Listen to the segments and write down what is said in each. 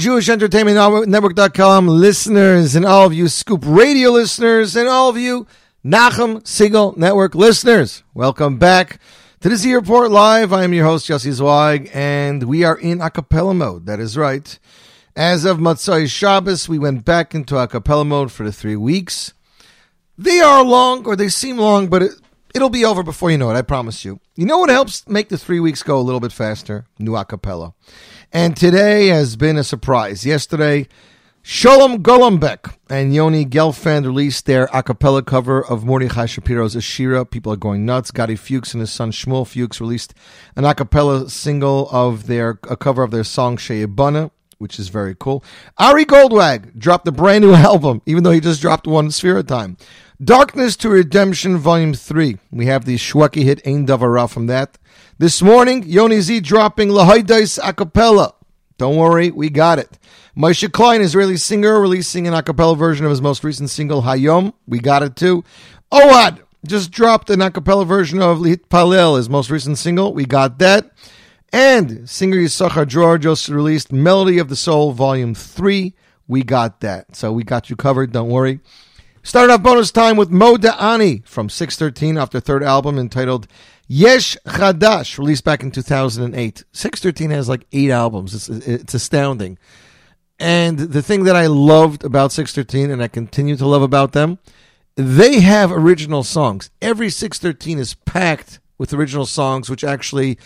Jewish Entertainment Network.com listeners, and all of you Scoop Radio listeners, and all of you Nachum Segal Network listeners. Welcome back to the Z Report Live. I am your host, Yossi Zweig, and we are in a cappella mode. That is right. As of Matzai Shabbos, we went back into a cappella mode for the three weeks. They are long, or they seem long, but it, it'll be over before you know it, I promise you. You know what helps make the three weeks go a little bit faster? New a cappella. And today has been a surprise. Yesterday, Sholem Golombek and Yoni Gelfand released their a cappella cover of Mordechai Shapiro's Ashira. People are going nuts. Gotti Fuchs and his son Shmuel Fuchs released an a cappella single of their a cover of their song Sheyebana, which is very cool. Ari Goldwag dropped a brand new album, even though he just dropped one Sphira time. Darkness to Redemption Volume 3. We have the Shweki hit Ein Davara from that. This morning, Yoni Z dropping Lahaidais a cappella. Don't worry, we got it. Moshe Klein, Israeli singer, releasing an a cappella version of his most recent single, Hayom. We got it too. Oad just dropped an a cappella version of Lit Palel, his most recent single. We got that. And singer Yisachar George just released Melody of the Soul, Volume 3. We got that. So we got you covered, don't worry. Started off bonus time with Mo Da'ani from 613 off their third album entitled Yesh Chadash, released back in 2008. 613 has like eight albums. It's, it's astounding. And the thing that I loved about 613 and I continue to love about them, they have original songs. Every 613 is packed with original songs which actually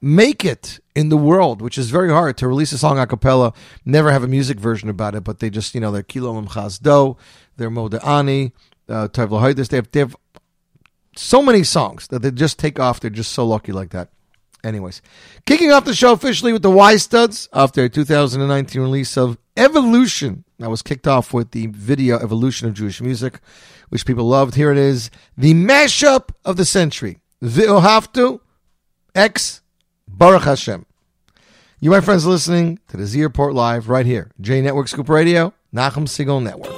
make it in the world, which is very hard to release a song a cappella, never have a music version about it, but they just, you know, they're Kilo Chazdo, they're Moda'ani, uh, Tav Lahaidis, they have, they have so many songs that they just take off. They're just so lucky like that. Anyways, kicking off the show officially with the Y Studs off their 2019 release of Evolution. That was kicked off with the video Evolution of Jewish Music, which people loved. Here it is, the mashup of the century. V'ohavtu X Baruch Hashem. You, my friends, listening to the Z Report Live right here, J Network Scoop Radio, Nachum Segal Network. A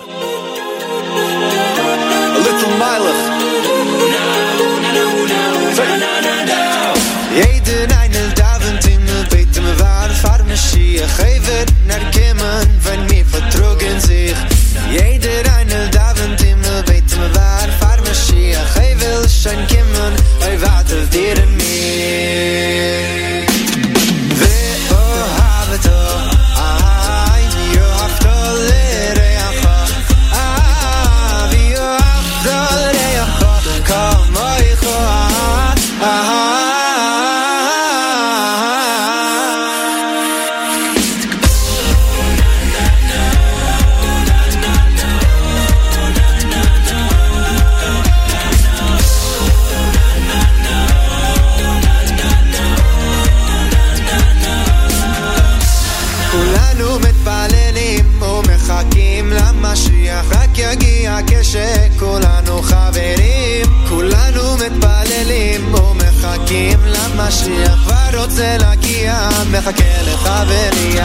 little Milef. Jeden einen Abend in beten wir me waar wir geven naar Kimmen, van mir כולנו מתפללים ומחכים למשיח רק יגיע כשכולנו חברים כולנו מתפללים ומחכים למשיח כבר רוצה להגיע מחכה לחברי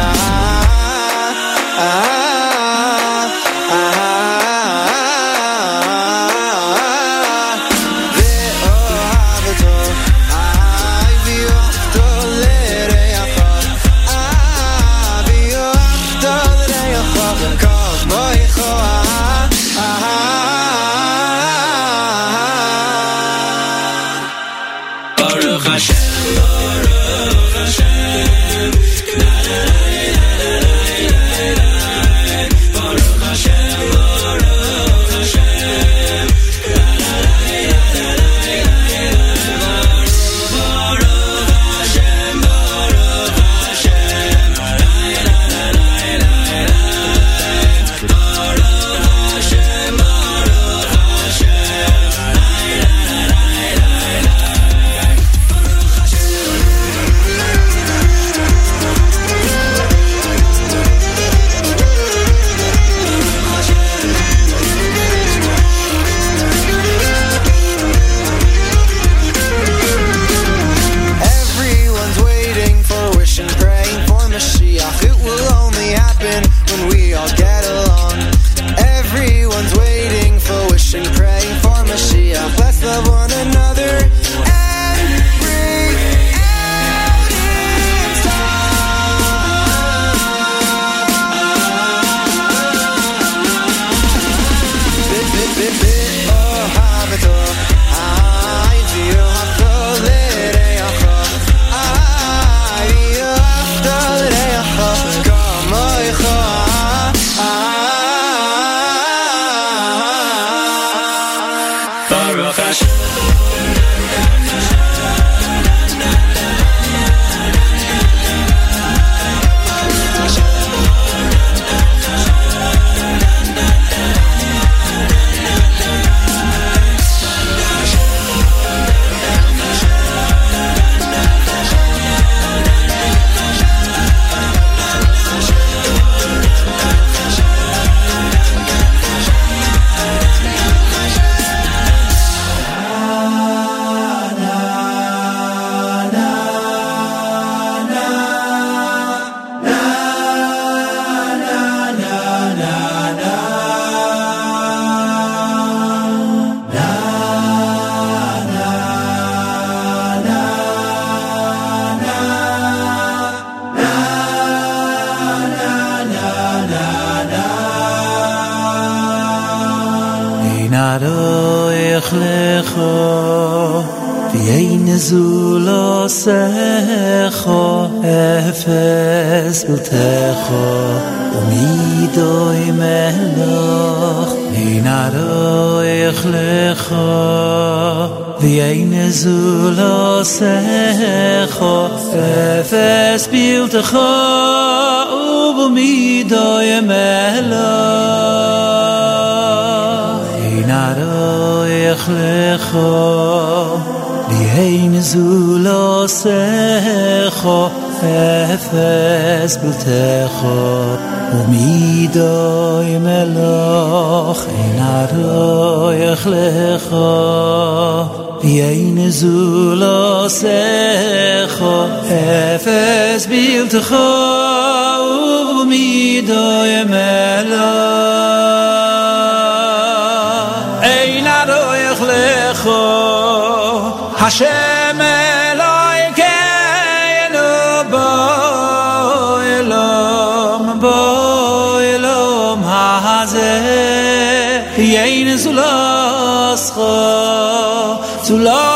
shakha ub mi da ye mehla ina ra ekh le kho li hein zu la se kho mi ekh יכלךו ויהן זולו סכו אפס בלתךו ומידוי מלוך אין ערויך לכו השם אלוהינו too long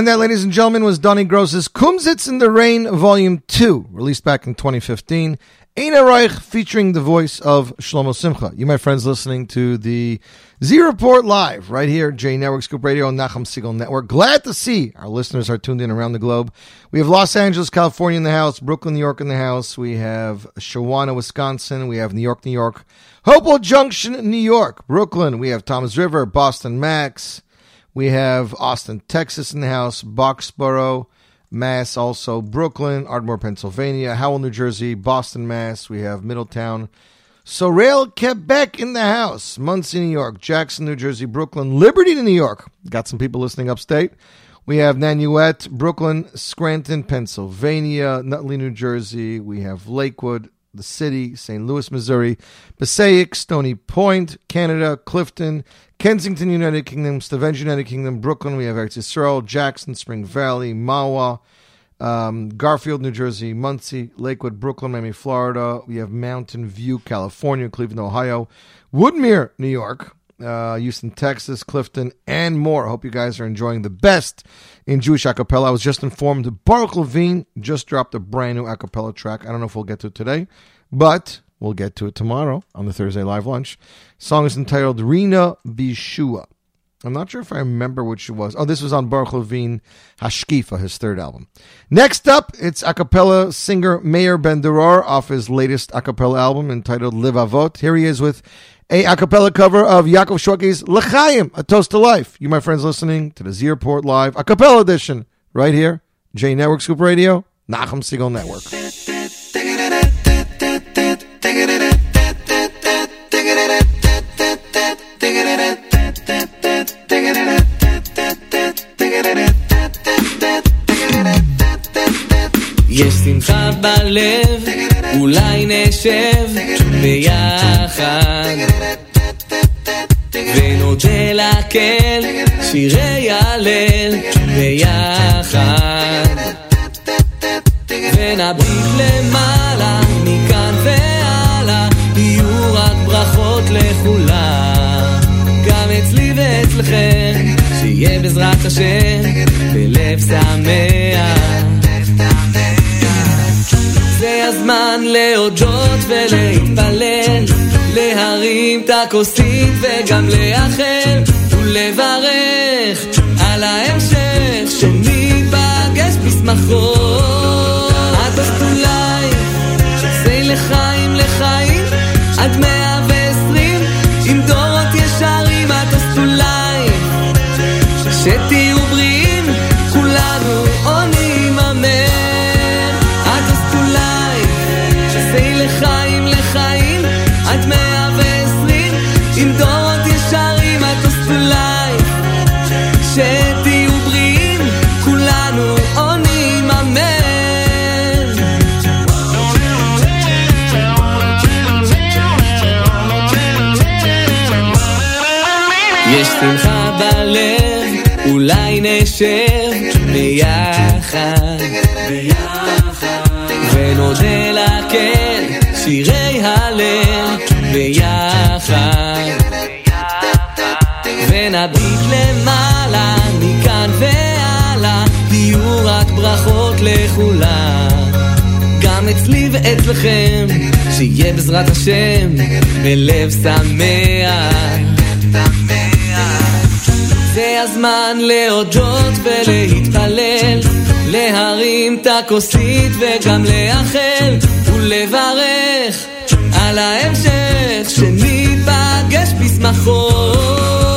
And that, ladies and gentlemen, was Donny Gross's Kumsitz in the Rain, Volume 2, released back in 2015. Eina Reich featuring the voice of Shlomo Simcha. You, my friends, listening to the Z Report Live right here, J Network Scoop Radio and Nachum Segal Network. Glad to see our listeners are tuned in around the globe. We have Los Angeles, California in the house, Brooklyn, New York in the house. We have Shawano, Wisconsin. We have New York, New York. Hopewell Junction, New York. Brooklyn. We have Toms River, Boston, Max. We have Austin, Texas in the house, Boxborough, Mass, also Brooklyn, Ardmore, Pennsylvania, Howell, New Jersey, Boston, Mass. We have Middletown, Sorel, Quebec in the house, Monsey, New York, Jackson, New Jersey, Brooklyn, Liberty, New York. Got some people listening upstate. We have Nanuet, Brooklyn, Scranton, Pennsylvania, Nutley, New Jersey. We have Lakewood, the city, St. Louis, Missouri, Passaic, Stony Point, Canada, Clifton, Kensington, United Kingdom, Stavanger, United Kingdom, Brooklyn. We have Eretz Yisrael, Jackson, Spring Valley, Mahwah, um, Garfield, New Jersey, Monsey, Lakewood, Brooklyn, Miami, Florida. We have Mountain View, California, Cleveland, Ohio, Woodmere, New York, uh, Houston, Texas, Clifton, and more. I hope you guys are enjoying the best in Jewish acapella. I was just informed Baruch Levine just dropped a brand new acapella track. I don't know if we'll get to it today, but We'll get to it tomorrow on the Thursday Live Lunch. Song is entitled Rina Bishua. I'm not sure if I remember which it was. Oh, this was on Baruch Levine Hashkifa, his third album. Next up, it's a cappella singer Meir Ben off his latest a cappella album entitled Live Avot. Here he is with a acapella cover of Yaakov Shwekey's L'chaim, A Toast to Life. You, my friends, listening to the Z Report Live acapella edition right here, J Network Scoop Radio, Nachum Segal Network. יש שמחה בלב אולי נשב ביחד. ונודה להקל שירי הלל ביחד. ונביט למעלה מכאן והלאה יהיו רק ברכות לכולם. גם אצלי ואצלכם שיהיה בעזרת השם בלב שמח זה הזמן להודות ולהתפלל, להרים את הכוסית וגם לאחל ולברך על ההמשך שניפגש בשמחות. שמחה בלב, אולי נשב ביחד, ונודה להקל שירי הלל ביחד, ונביט למעלה מכאן והלאה, יהיו רק ברכות לכולם. גם אצלי ואצלכם, שיהיה בעזרת השם, בלב שמח. הזמן להודות ולהתפלל, להרים את הכוסית וגם לאחל ולברך על ההמשך שניפגש בשמחות.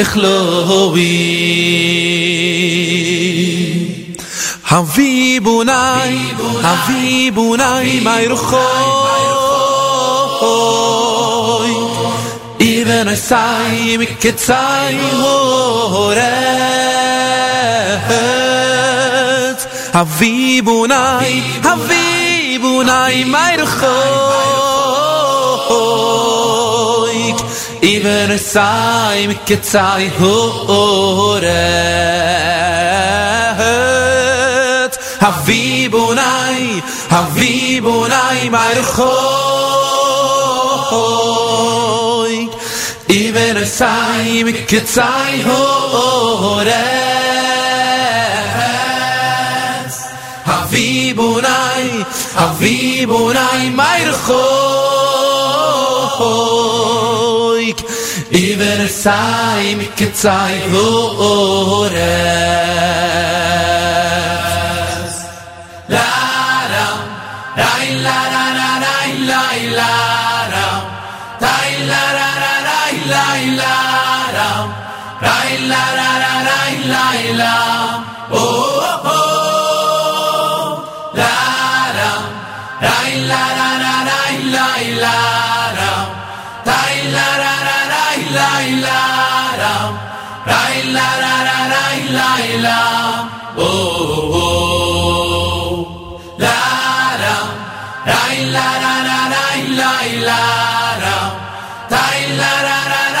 תכלוי חבי בוני חבי בוני מי רוחוי איבן איסאי מקצאי הורץ חבי בוני חבי בוני מי רוחוי Iver sai mit gezei hore. Havi bunai Havi bunai khoi Iver sai mit gezei hore. Havi bunai Havi bunai khoi ruhig Iver sei mit gezei Hores La La la la la la la la ram La la la la la la la La la la la la la la. Oh la la la la la la la la la oh oh la la la la la la la la la la oh la la la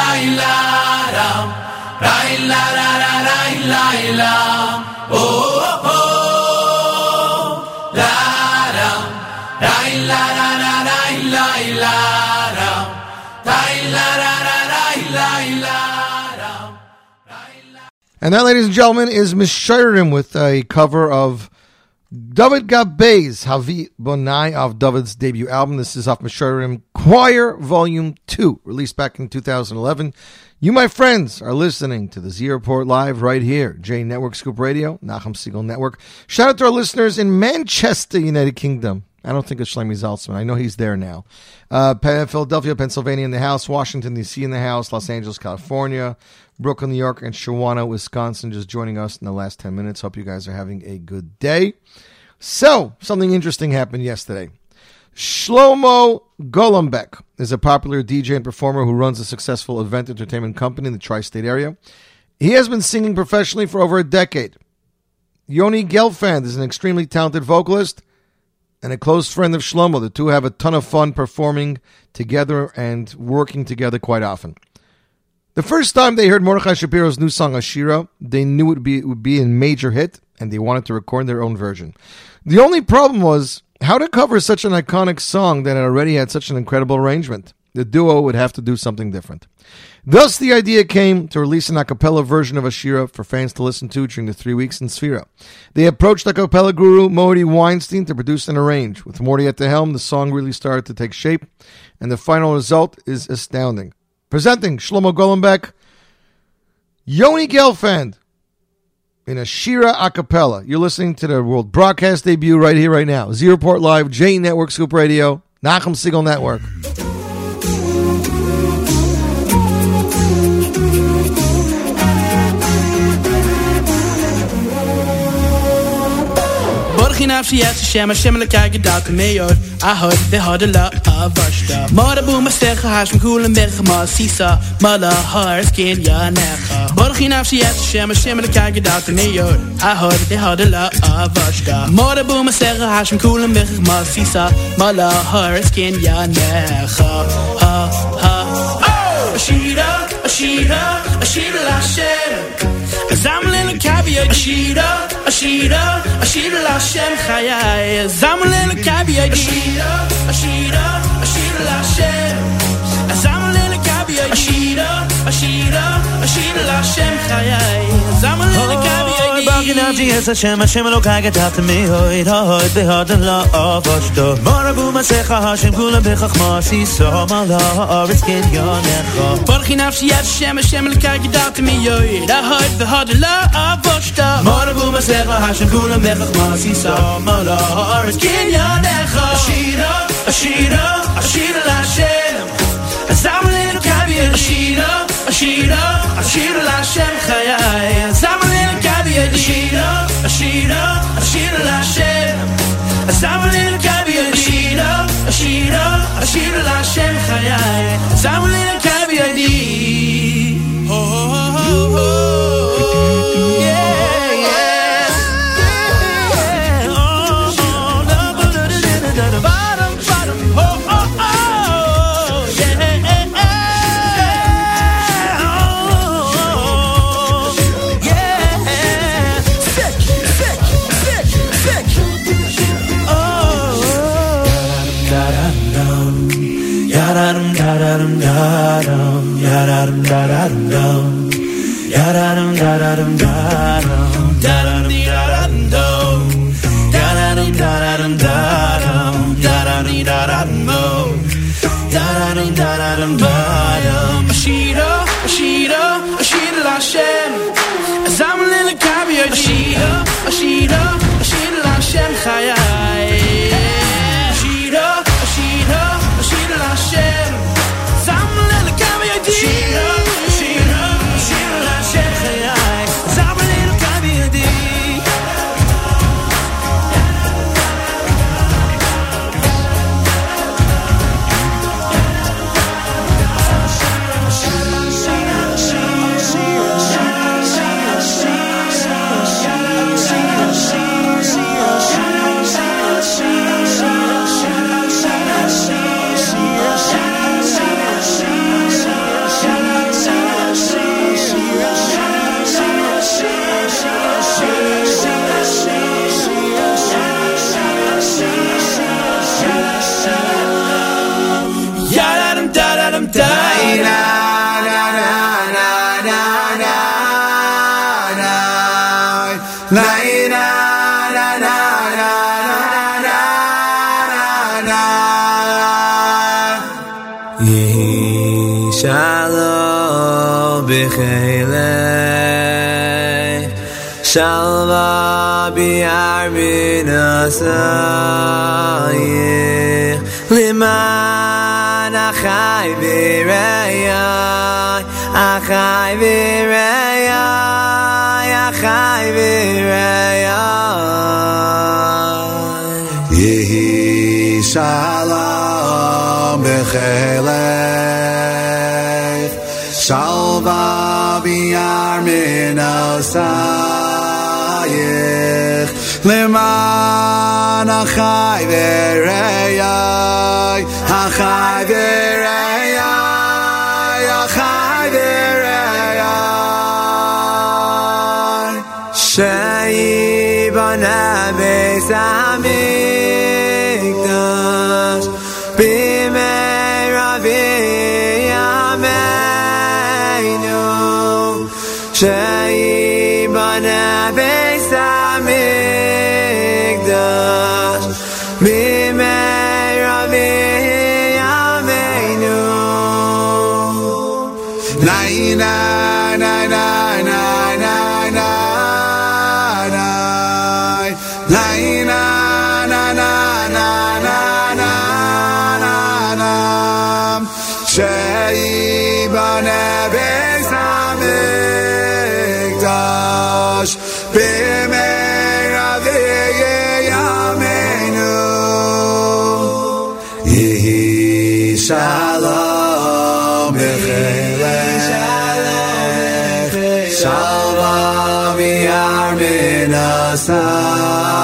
la la la la la la And that, ladies and gentlemen, is Miss Sheridan with a cover of David Gabbay's Havi Bonai of David's debut album. This is off Miss Sheridan Choir Volume 2, released back in 2011. You, my friends, are listening to the Z Report Live right here, J Network Scoop Radio, Nachum Segal Network. Shout out to our listeners in Manchester, United Kingdom. I don't think it's Shlomi Zaltzman. I know he's there now. Uh, Philadelphia, Pennsylvania in the house. Washington, D.C. in the house. Los Angeles, California. Brooklyn, New York, and Shawano, Wisconsin just joining us in the last 10 minutes. Hope you guys are having a good day. So, something interesting happened yesterday. Shlomo Golombek is a popular DJ and performer who runs a successful event entertainment company in the tri state area. He has been singing professionally for over a decade. Yoni Gelfand is an extremely talented vocalist and a close friend of Shlomo. The two have a ton of fun performing together and working together quite often. The first time they heard Mordechai Shapiro's new song Ashira, they knew it would be, it would be a major hit, and they wanted to record their own version. The only problem was how to cover such an iconic song that already had such an incredible arrangement. The duo would have to do something different. Thus, the idea came to release an a cappella version of Ashira for fans to listen to during the three weeks in Sphira. They approached a cappella guru Morty Weinstein to produce and arrange. With Morty at the helm, the song really started to take shape, and the final result is astounding. Presenting Shlomo Golombek, Yoni Gelfand in Ashira a cappella. You're listening to the world broadcast debut right here, right now. Z Report Live, J Network Scoop Radio, Nachum Segal Network. Vagina via shemma, shemmelen kijken dat mee hoor. Ah hoor, we hadden la avarsta. Ah, Mora boema stegge haas, mijn koelen bergen maar sisa. Mala haar, skin ja nega. Borgina via shemma, shemmelen kijken dat mee hoor. Ah hoor, we hadden la avarsta. Ah, Mora boema stegge haas, mijn koelen bergen maar sisa. Mala haar, skin ja nega. Ha ha. Oh, Ashira, Ashira, Ashira la shemma. Cause I'm a little caviar cheetah, a cheetah, a cheetah Lashem Chayai. Cause I'm a caviar cheetah, a cheetah, a cheetah בי השירה, השירה, השירה להשם חיי. אז למה ללכה בי ברגינג'י עץ השם, השם אלוקיי גדלת מהויד, הויד בהודן לא אבושתו. מורגו מסך השם כולם בחכמה, שיסום על הארץ קניונך. ברגינג'י עץ השם, השם אלוקיי גדלת מהויד, הויד בהודן לא אבושתו. מורגו מסך השם כולם בחכמה, שיסום על הארץ קניונך. השירה, השירה, השירה להשם. אז למה שיר, שירה, השירה, השיר להשם חיי. אז למה ללכה בידי? השירה, השירה, השיר להשם. אז למה ללכה בידי? השירה, השירה, השיר להשם חיי. אז למה ללכה בידי? הו הו הו הו ya-da-dum, da-da-dum, da-dum, ya-da-dum, da-da-dum, dum. Ya-da-dum, da-da-dum, da-dum, da-da-dum, da-da-dum, dum. Ya-da-dum, da-da-dum, da-dum, ya-da-dum, da-da-dum, dum. Ya-da-dum, da-da-dum, da-dum. Ashira, Ashira, Ashira Lashem. Zamlin kabi Ashira, Ashira, Ashira Lashem Chayai. Asayich Liman achai v'reyai Achai v'reyai Achai v'reyai Yehi shalom b'chelech Shalva b'yar min למען החי וראי, החי וראי, החי וראי. שייבנה בית המקדש shalom echelech, shalom yar min asayich,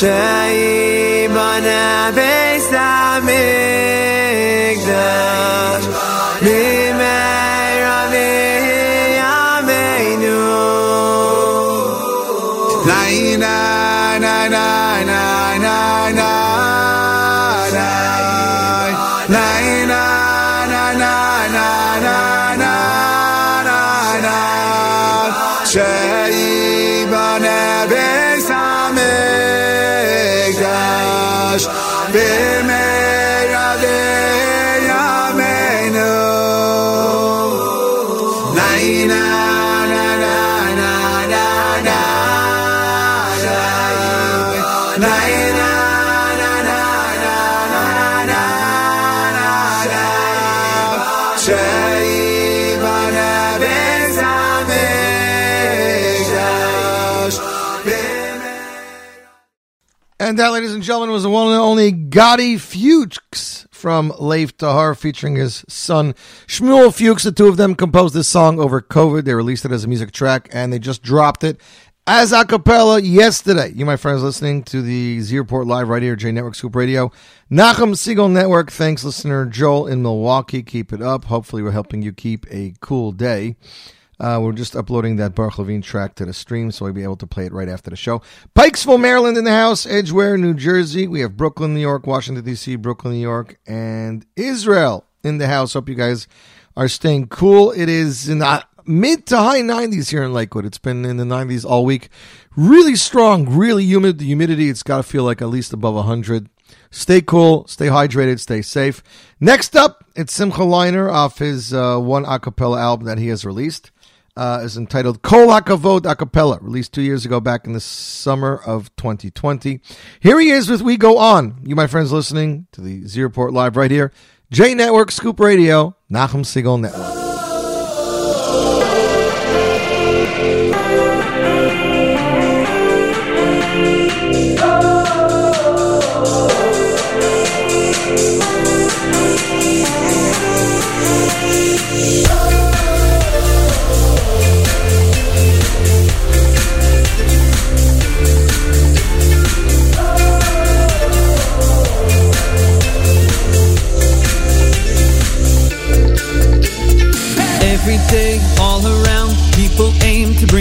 change. And that, ladies and gentlemen, was the one and only Gotti Fuchs from Lev Tahor featuring his son Shmuel Fuchs. The two of them composed this song over COVID. They released it as a music track and they just dropped it as a cappella yesterday. You, my friends, listening to the Z Report Live right here, J Network Scoop Radio. Nachum Segal Network. Thanks, listener Joel in Milwaukee. Keep it up. Hopefully, we're helping you keep a cool day. Uh, we're just uploading that Baruch Levine track to the stream, so we'll be able to play it right after the show. Pikesville, Maryland in the house, Edgewater, New Jersey. We have Brooklyn, New York, Washington, D.C., Brooklyn, New York, and Israel in the house. Hope you guys are staying cool. It is in the mid to high 90s here in Lakewood. It's been in the 90s all week. Really strong, really humid. The humidity, it's got to feel like at least above 100. Stay cool, stay hydrated, stay safe. Next up, it's Simcha Leiner off his uh, one acapella album that he has released uh, is entitled Kol HaKavod Acapella, released two years ago back in the summer of 2020. Here he is with We Go On. You, my friends, listening to the Z Report Live right here. J Network, Scoop Radio, Nachum Segal Network.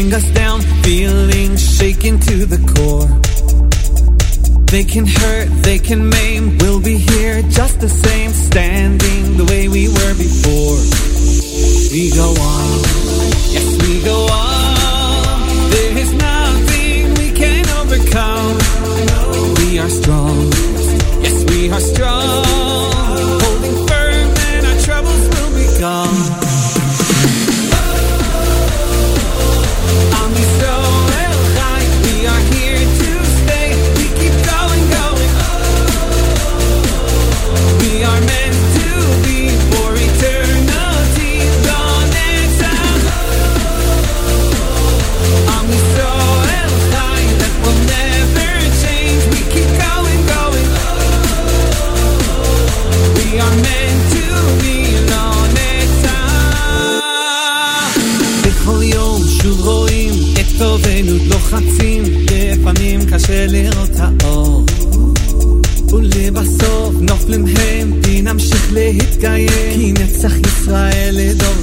Bring us down, feeling shaken to the core. They can hurt, they can maim, we'll be here just the same, standing the way we were before. We go on, yes, we go on. There is nothing we can overcome. We are strong, yes, we are strong. נתקיים כי נצח ישראל לדור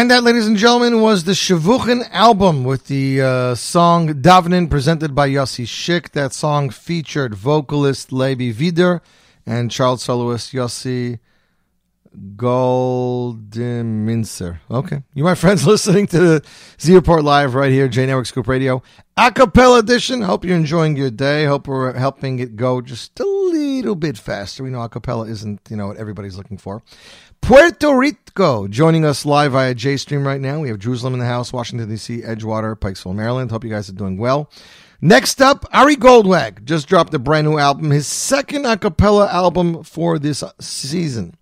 And that, ladies and gentlemen, was the Shavuchin album with the uh, song Davnin presented by Yossi Schick. That song featured vocalist Levi Vider and child soloist Yossi Goldeminster. Okay. You, my friends, listening to the Z Report Live right here, J Network Scoop Radio. Acapella edition. Hope you're enjoying your day. Hope we're helping it go just a little bit faster. We know acapella isn't, you know, what everybody's looking for. Puerto Rico joining us live via J Stream right now. We have Jerusalem in the house, Washington, D.C., Edgewater, Pikesville, Maryland. Hope you guys are doing well. Next up, Ari Goldwag just dropped a brand new album, his second a cappella album for this season.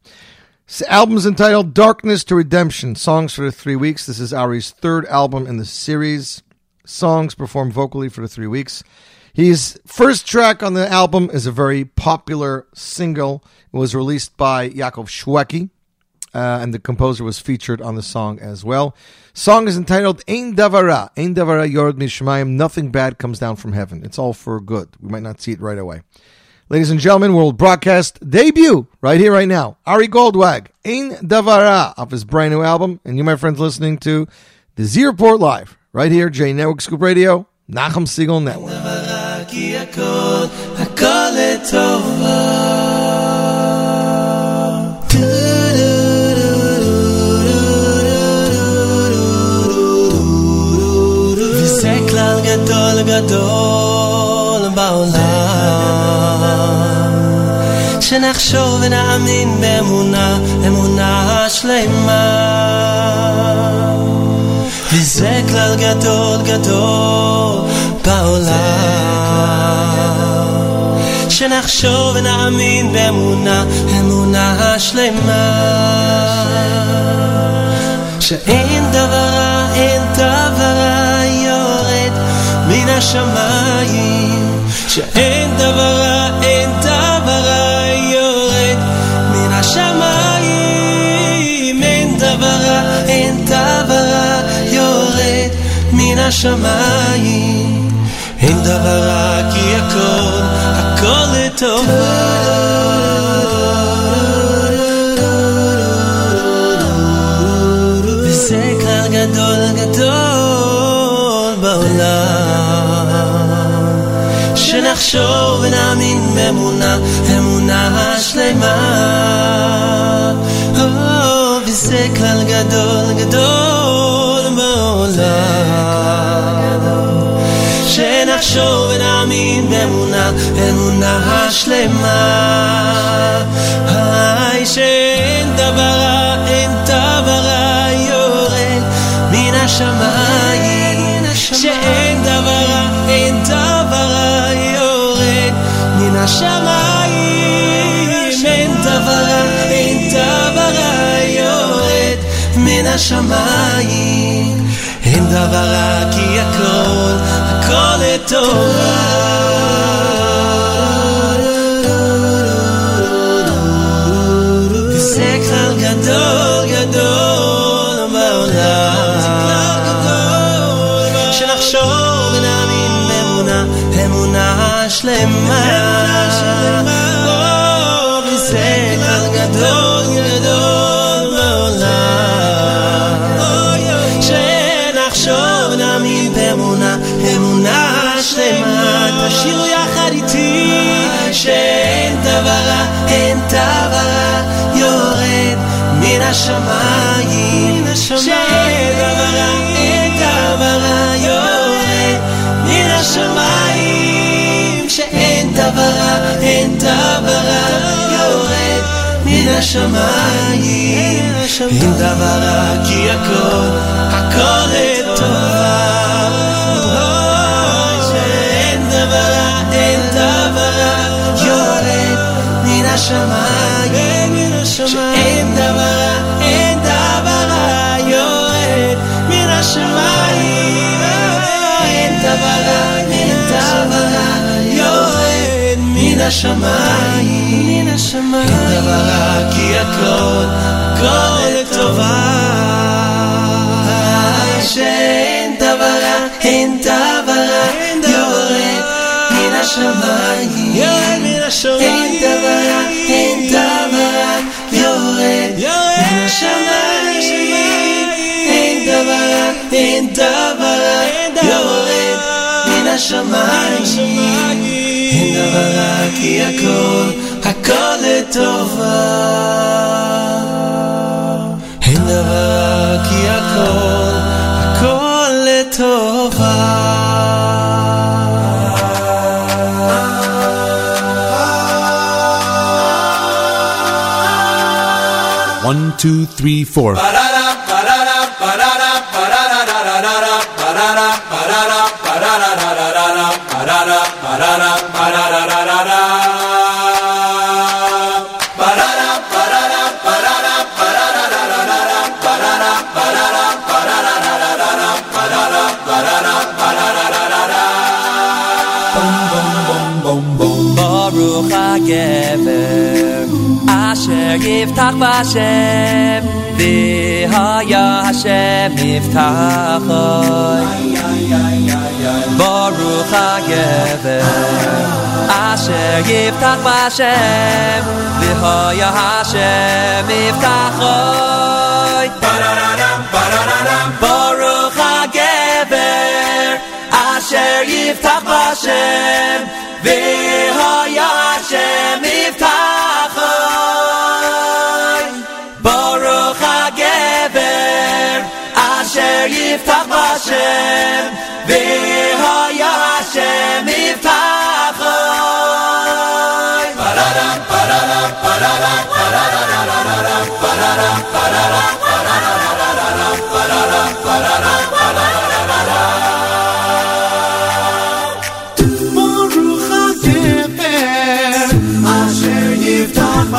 This album is entitled Darkness to Redemption Songs for the Three Weeks. This is Ari's third album in the series. Songs performed vocally for the three weeks. His first track on the album is a very popular single. It was released by Yaakov Shwekey, uh, and the composer was featured on the song as well. Song is entitled Ein Davara. Ein Davara Yord Mishmayim. Nothing bad comes down from heaven. It's all for good. We might not see it right away. Ladies and gentlemen, world broadcast debut right here, right now. Ari Goldwag, Ein Davara, off his brand new album. And you, my friends, listening to the Z Report Live right here, J Network Scoop Radio, Nachum Segal Network. גדול בעולם. שנחשוב ונאמין באמונה, אמונה שלמה. וזה כלל גדול גדול בעולם. שנחשוב ונאמין באמונה, אמונה שלמה. שאין דבר רע, אין דבר רע מן השמיים שאין דבר רע, אין דבר רע יורד מן השמיים. אין דבר רע, אין דבר רע יורד מן השמיים. אין דבר רע כי הכל, הכל לטובה שנחשוב ונאמין באמונה, אמונה שלמה או, וזה כלל גדול גדול בעולם שנחשוב ונאמין באמונה, אמונה שלמה. היי שאין דבר רע, אין דבר רע יורד מן השמיים. השמיים. אין דבר אין דבר יורד מן השמיים. אין דבר כי הכל, הכל לטובה. וזה השמיים, שאת עברה, את עברה יורד, מן השמיים, שאין דברה, אין דברה יורד, מן השמיים, אין דברה, כי הכל, הכל יורד מן השמיים. אין דבר רע כי הכל, הכל לטובה. שאין דבר רע, אין דבר רע. יורד מן השמיים. יורד מן השמיים. אין דבר רע, הכל, הכל לטובה אין דבר רע כי הכל, הכל לטובה One, two, three, four. יפתח בהשם, והיה השם יפתח אוי. ברוך הגבר, אשר יפתח בהשם, והיה השם יפתח אוי. ברוך הגבר, אשר יפתח בהשם, והיה השם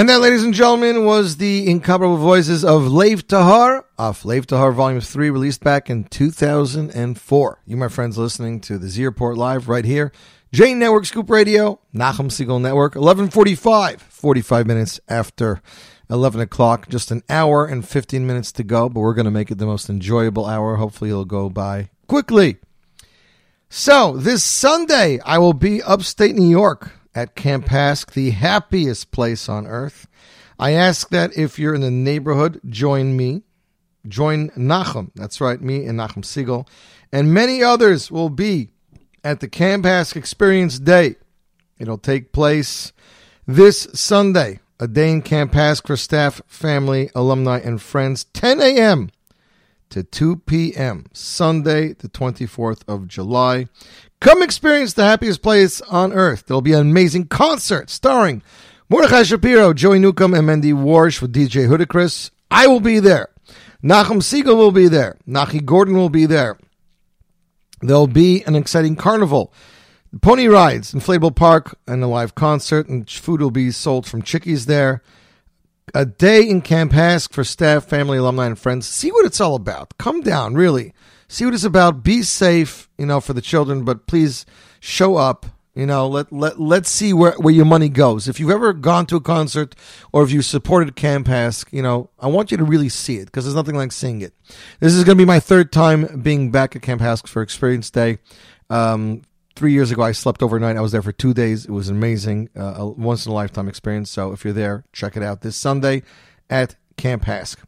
And that, ladies and gentlemen, was the incomparable voices of Lev Tahor off Lev Tahor Volume 3, released back in 2004. You, my friends, listening to the Z Report Live right here, J Network Scoop Radio, Nachum Segal Network, 1145, 45 minutes after 11 o'clock. Just an hour and 15 minutes to go, but we're going to make it the most enjoyable hour. Hopefully it'll go by quickly. So, this Sunday, I will be upstate New York at Camp HASC, the happiest place on earth. I ask that if you're in the neighborhood, join me. Join Nachum. That's right, me and Nachum Segal. And many others will be at the Camp HASC Experience Day. It'll take place this Sunday, a day in Camp HASC for staff, family, alumni, and friends, 10 a.m. to 2 p.m., Sunday, the 24th of July. Come experience the happiest place on earth. There'll be an amazing concert starring Mordechai Shapiro, Joey Newcomb, and Mandy Warsh with DJ Hudikris. I will be there. Nachum Segal will be there. Nachi Gordon will be there. There'll be an exciting carnival, pony rides, inflatable park, and a live concert, and food will be sold from Chickies there. A day in Camp HASC for staff, family, alumni, and friends. See what it's all about. Come down, really. See what it's about. Be safe, you know, for the children, but please show up. You know, let let let's see where, where your money goes. If you've ever gone to a concert or if you supported Camp HASC, you know, I want you to really see it because there's nothing like seeing it. This is going to be my third time being back at Camp HASC for Experience Day. Um, three years ago, I slept overnight. I was there for two days. It was amazing, uh, a once in a lifetime experience. So if you're there, check it out this Sunday at Camp HASC.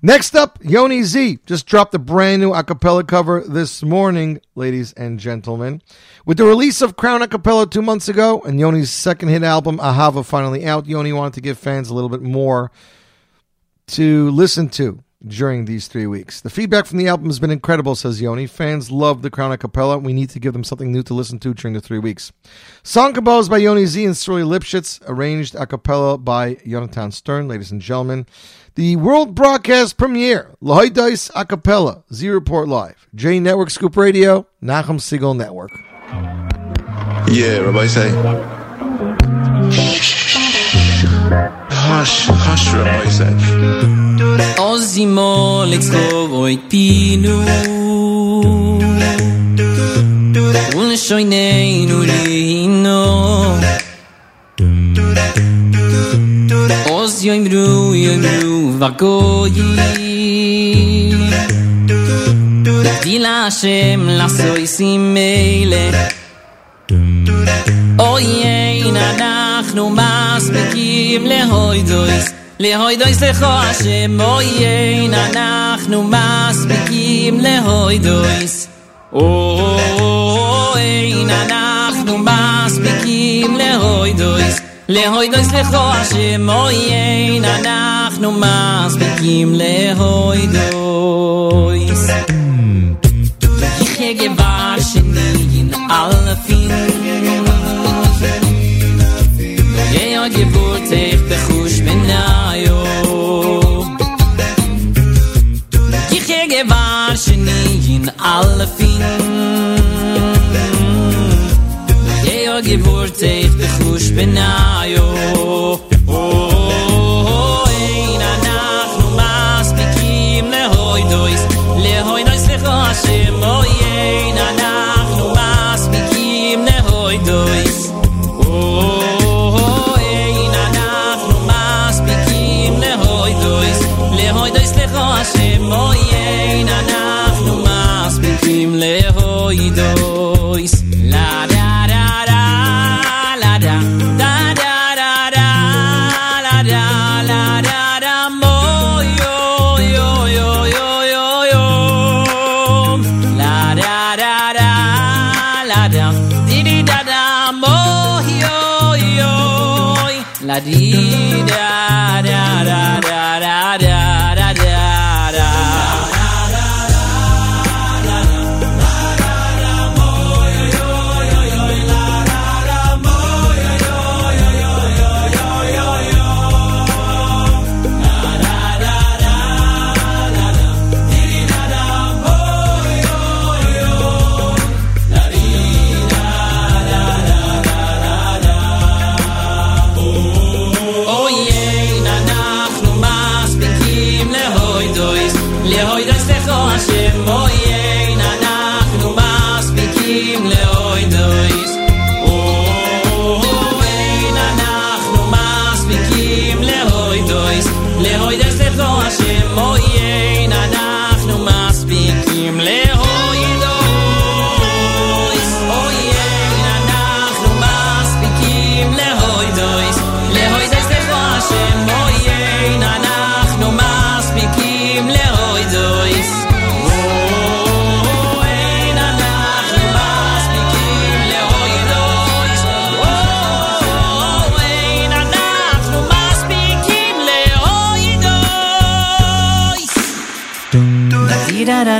Next up, Yoni Z just dropped a brand new acapella cover this morning, ladies and gentlemen. With the release of Crown Acapella two months ago and Yoni's second hit album, Ahava, finally out, Yoni wanted to give fans a little bit more to listen to during these three weeks. The feedback from the album has been incredible, says Yoni. Fans love the Crown Acapella. We need to give them something new to listen to during the three weeks. Song composed by Yoni Z and Sruly Lipschitz, arranged a cappella by Jonathan Stern, ladies and gentlemen. The world broadcast premiere, Lahoidais a cappella, Z Report Live, J Network Scoop Radio, Nachum Segal Network. Yeah, Rabbi say. Hush, hush, Rabbi say. Ozimo lekstov oy pinu Un shoynei nurino Oz yoimru yoimru va goyi di la shem la so isim meile oy ey na nach nu mas אנחנו le להוידויס אוי le אנחנו dois. Le להוידויס shem oy ey na mas le le le nu mas להוידויס ihm le hoy dois. Ich hege wasch in alle fin. Ye yo gebot de khush benayo ich hege in alle ye yo de khush hari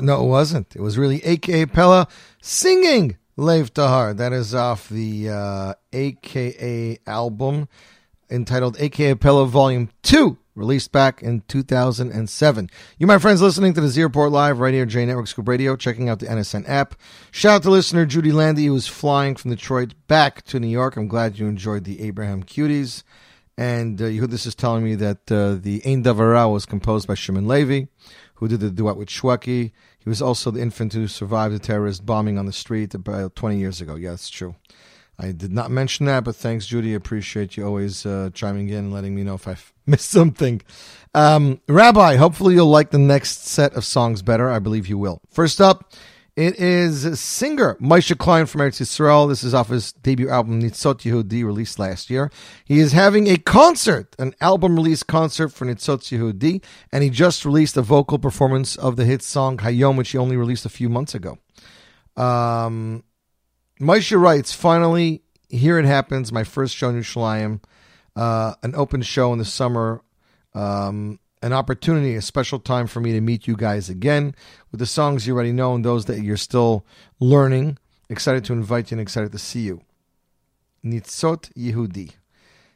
Tahar. No, it wasn't. It was really AKA Pella singing Lev Tahor. That is off the uh, AKA album entitled AKA Pella Volume 2, released back in 2007. You, my friends, listening to the Z Report Live right here, J Network Scoop Radio, checking out the NSN app. Shout out to listener Judy Landy, who's flying from Detroit back to New York. I'm glad you enjoyed the Abraham Cuties. And uh, is telling me that uh, the Ein Davara was composed by Shimon Levy, who did the duet with Shwekey. He was also the infant who survived the terrorist bombing on the street about 20 years ago. Yeah, that's true. I did not mention that, but thanks, Judy. I appreciate you always uh, chiming in and letting me know if I've missed something. Um, Rabbi, hopefully you'll like the next set of songs better. I believe you will. First up, it is singer Moshe Klein from Eretz Yisrael. This is off his debut album Nitzot Yehudi, released last year. He is having a concert, an album release concert for Nitzot Yehudi, and he just released a vocal performance of the hit song Hayom, which he only released a few months ago. Um, writes, finally, here it happens, my first show in Yerushalayim, uh, an open show in the summer, um, an opportunity, a special time for me to meet you guys again with the songs you already know and those that you're still learning. Excited to invite you and excited to see you. Nitzot Yehudi.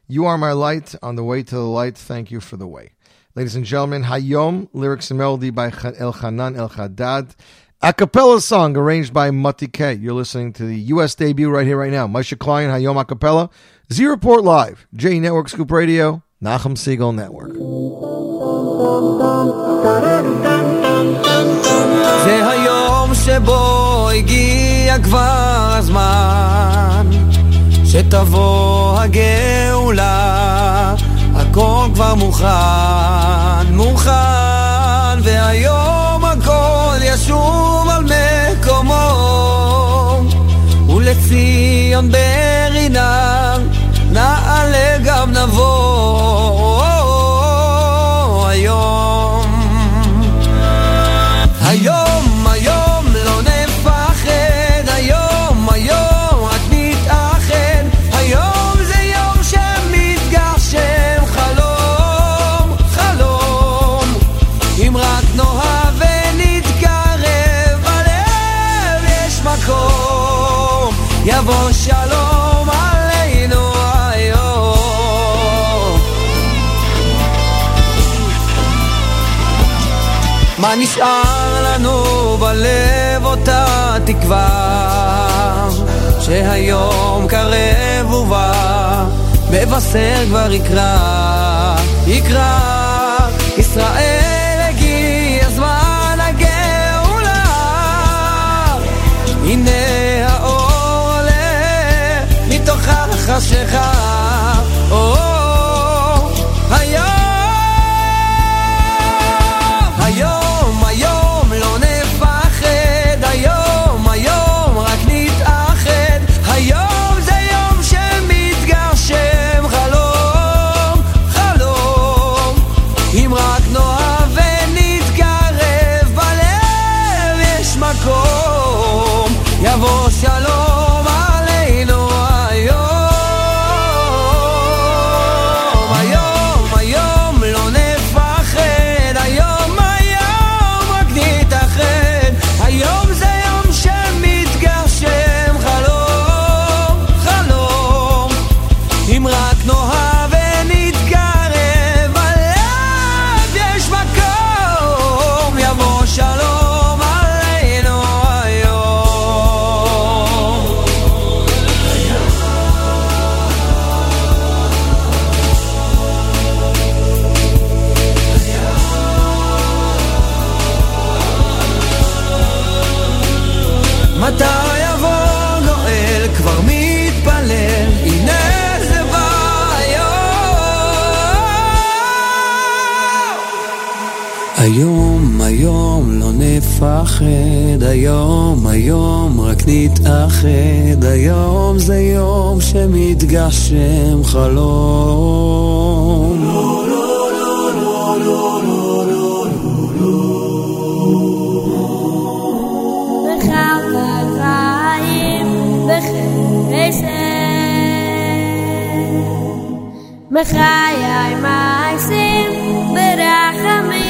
You are my light on the way to the light. Thank you for the way. Ladies and gentlemen, Hayom, lyrics and melody by El Hanan El Haddad. A cappella song arranged by Mati K. You're listening to the U.S. debut right here, right now. Moshe Klein, Hayom A Cappella. Z Report Live, J Network Scoop Radio, Nachum Segal Network. זה היום שבו הגיע כבר הזמן שתבוא הגאולה. הכל כבר מוכן, מוכן והיום הכל ישוב על מקומו. ולציון ברינה נעלה גם נבוא. החצר כבר יקרא, יקרא, ישראל הגיע זמן הגאולה. הנה האור עולה מתוך החשיכה goshem khalom lo lo ברחמים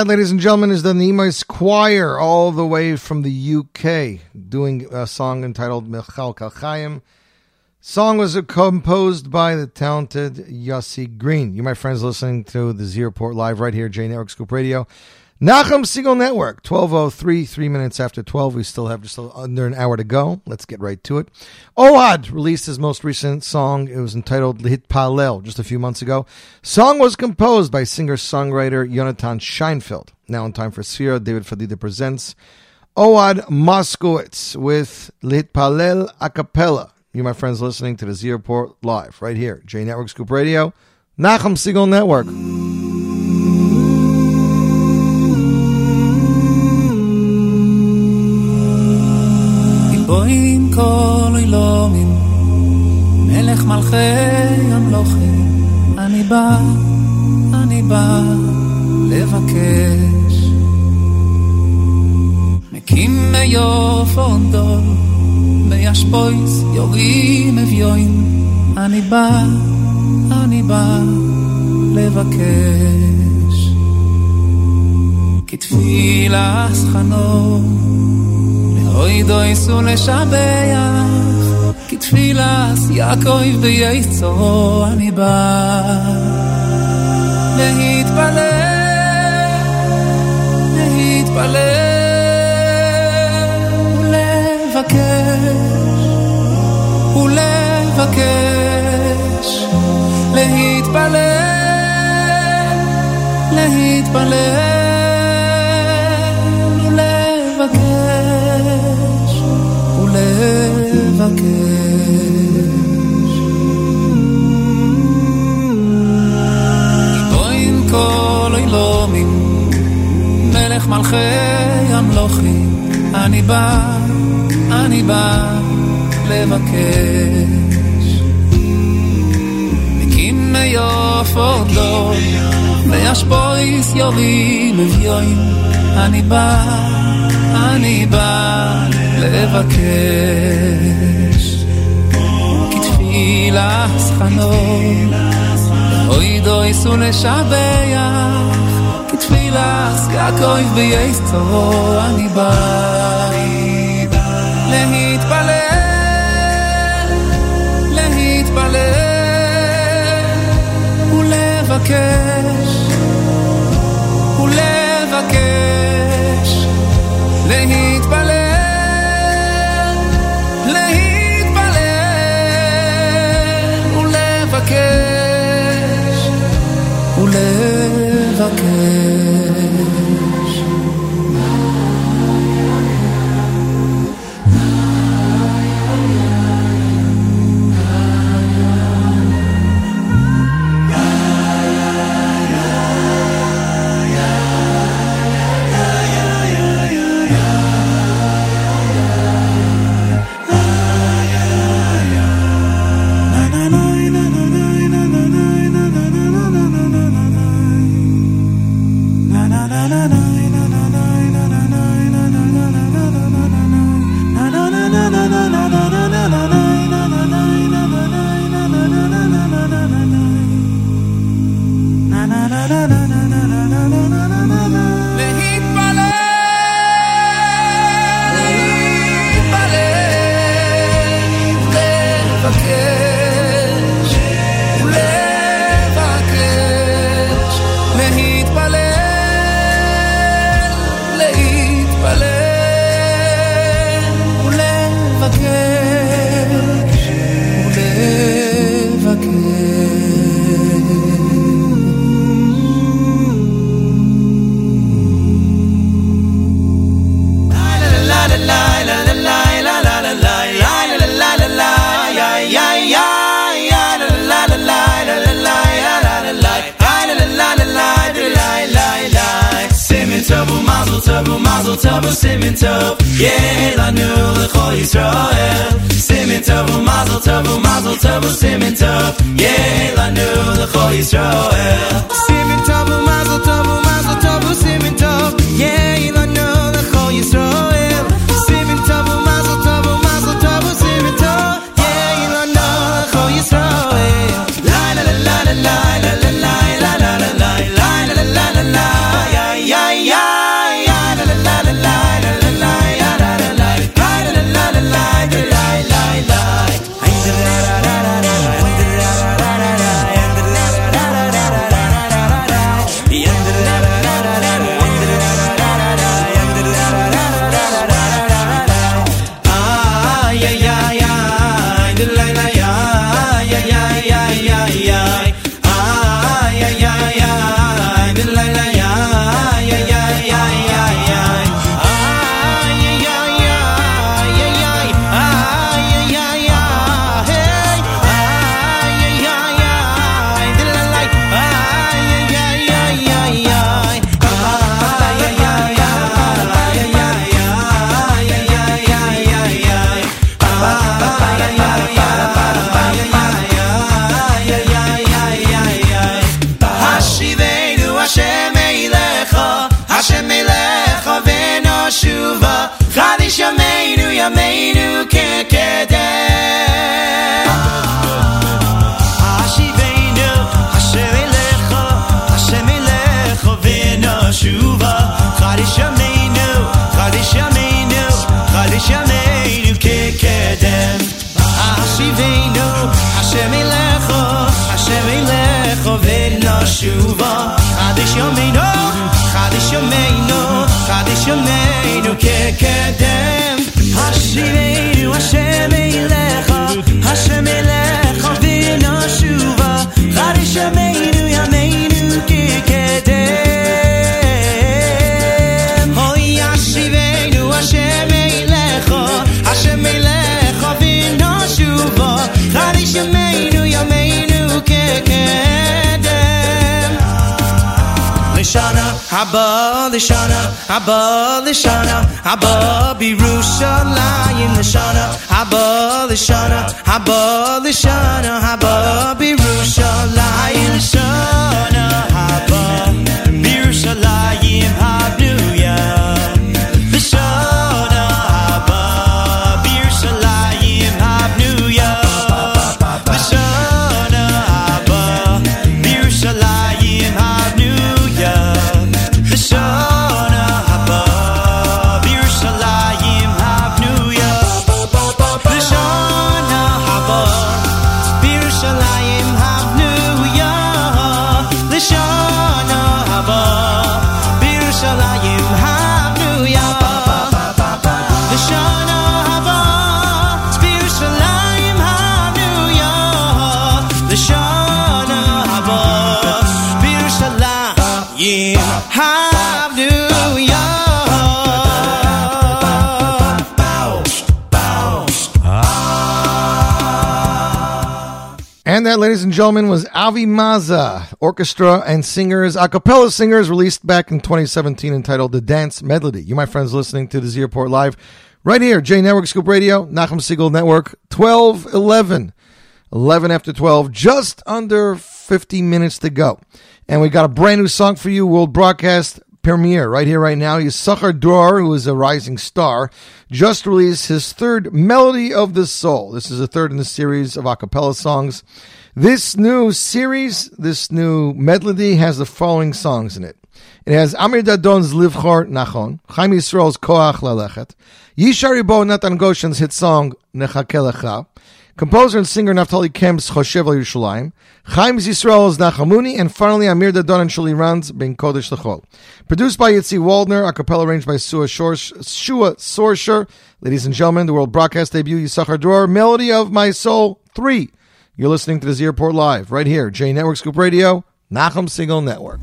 that, ladies and gentlemen, is the Nemois Choir, all the way from the UK, doing a song entitled Michal Kalchayim. Song was composed by the talented Yossi Green. You, my friends, listening to the Z Report live right here, J Network Scoop Radio. Nachum Segal Network, 12.03, three minutes after 12. We still have just under an hour to go. Let's get right to it. Ohad released his most recent song. It was entitled Lihit Palel just a few months ago. Song was composed by singer-songwriter Yonatan Scheinfeld. Now in time for Sphira, David Fadida presents Ohad Moskowitz with Lihit Palel a cappella. You, my friends, listening to the Z Report live right here, J Network Scoop Radio, Nachum Segal Network. גיבורים כל אילומים, מלך מלכי המלוכים, אני בא, אני בא לבקש. מקים מיוף אונדול, מישפויס יורים אביוין, אני בא, אני בא לבקש. כתפילה סחנור אוי דויסו לשבח, כתפילס יעקב בייצו אני בא. להתפלל, להתפלל ולבקש, ולבקש, להתפלל, להתפלל ולבקש. גיבורים כל אילומים, מלך מלכי המלוכים, אני בא, אני בא לבקש. מקים מיוף אודות, וישפויס יורים אביוין, אני בא, אני בא לבקש. כתפילה סחנור, אוי דויס ולשבח, כתפילה יעקב בייסתו, אני בא. להתפלל, להתפלל ולבקש, להתפלל, להתפלל ולבקש, ולבקש. Lishana haba, Lishana haba, Birushalayim Lishana haba, Lishana haba, Lishana haba, Birushalayim Lishana haba, that, ladies and gentlemen, was Avi Maza, orchestra and singers, a cappella singers, released back in 2017 entitled The Dance Melody. You, my friends, listening to the Z Report Live right here, J Network Scoop Radio, Nachum Segal Network, 12 11. 11 after 12, just under 50 minutes to go. And we got a brand new song for you, world broadcast premiere right here, right now. Yisachar Dror, who is a rising star, just released his third Melody of the Soul. This is the third in the series of a cappella songs. This new series, this new medley, has the following songs in it. It has Amir Dadon's Livchor Nachon, Chaim Yisrael's Koach Lalechet, Ishay Ribo Natan Goshen's hit song Nechake Lecha, composer and singer Naftali Kempeh's Choshev Al Yerushalayim, Chaim Yisrael's Nachamuni, and finally Amir Dadon and Shuli Rand Ben Kodesh Lechol. Produced by Yitzi Waldner, a cappella arranged by Shua Sorsher. Ladies and gentlemen, the world broadcast debut Yisachar Dror, Melody of My Soul 3. You're listening to the Z Live right here, J Network Scoop Radio, Nachum Segal Network.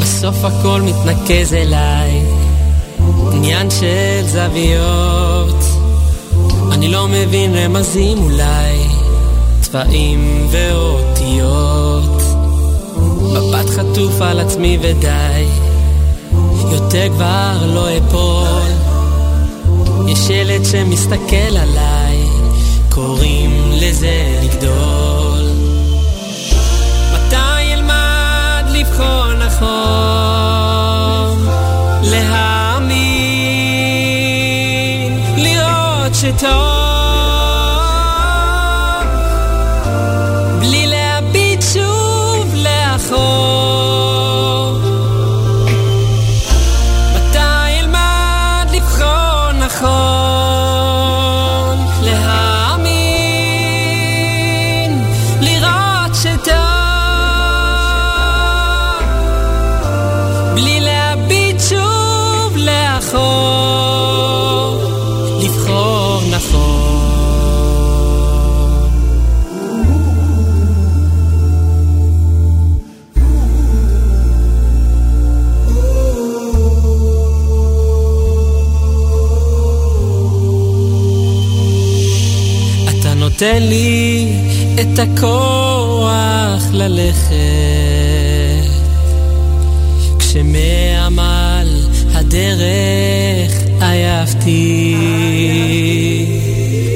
בסוף הכל מתנקז אליי, עניין של זוויות. אני לא מבין רמזים אולי, צבעים ואותיות. מבט חטוף על עצמי ודי, יותר כבר לא אפול. יש שלט שמסתכל עליי, קוראים לזה לגדול. נותן לי את הכוח ללכת כשמעמל הדרך עייפתי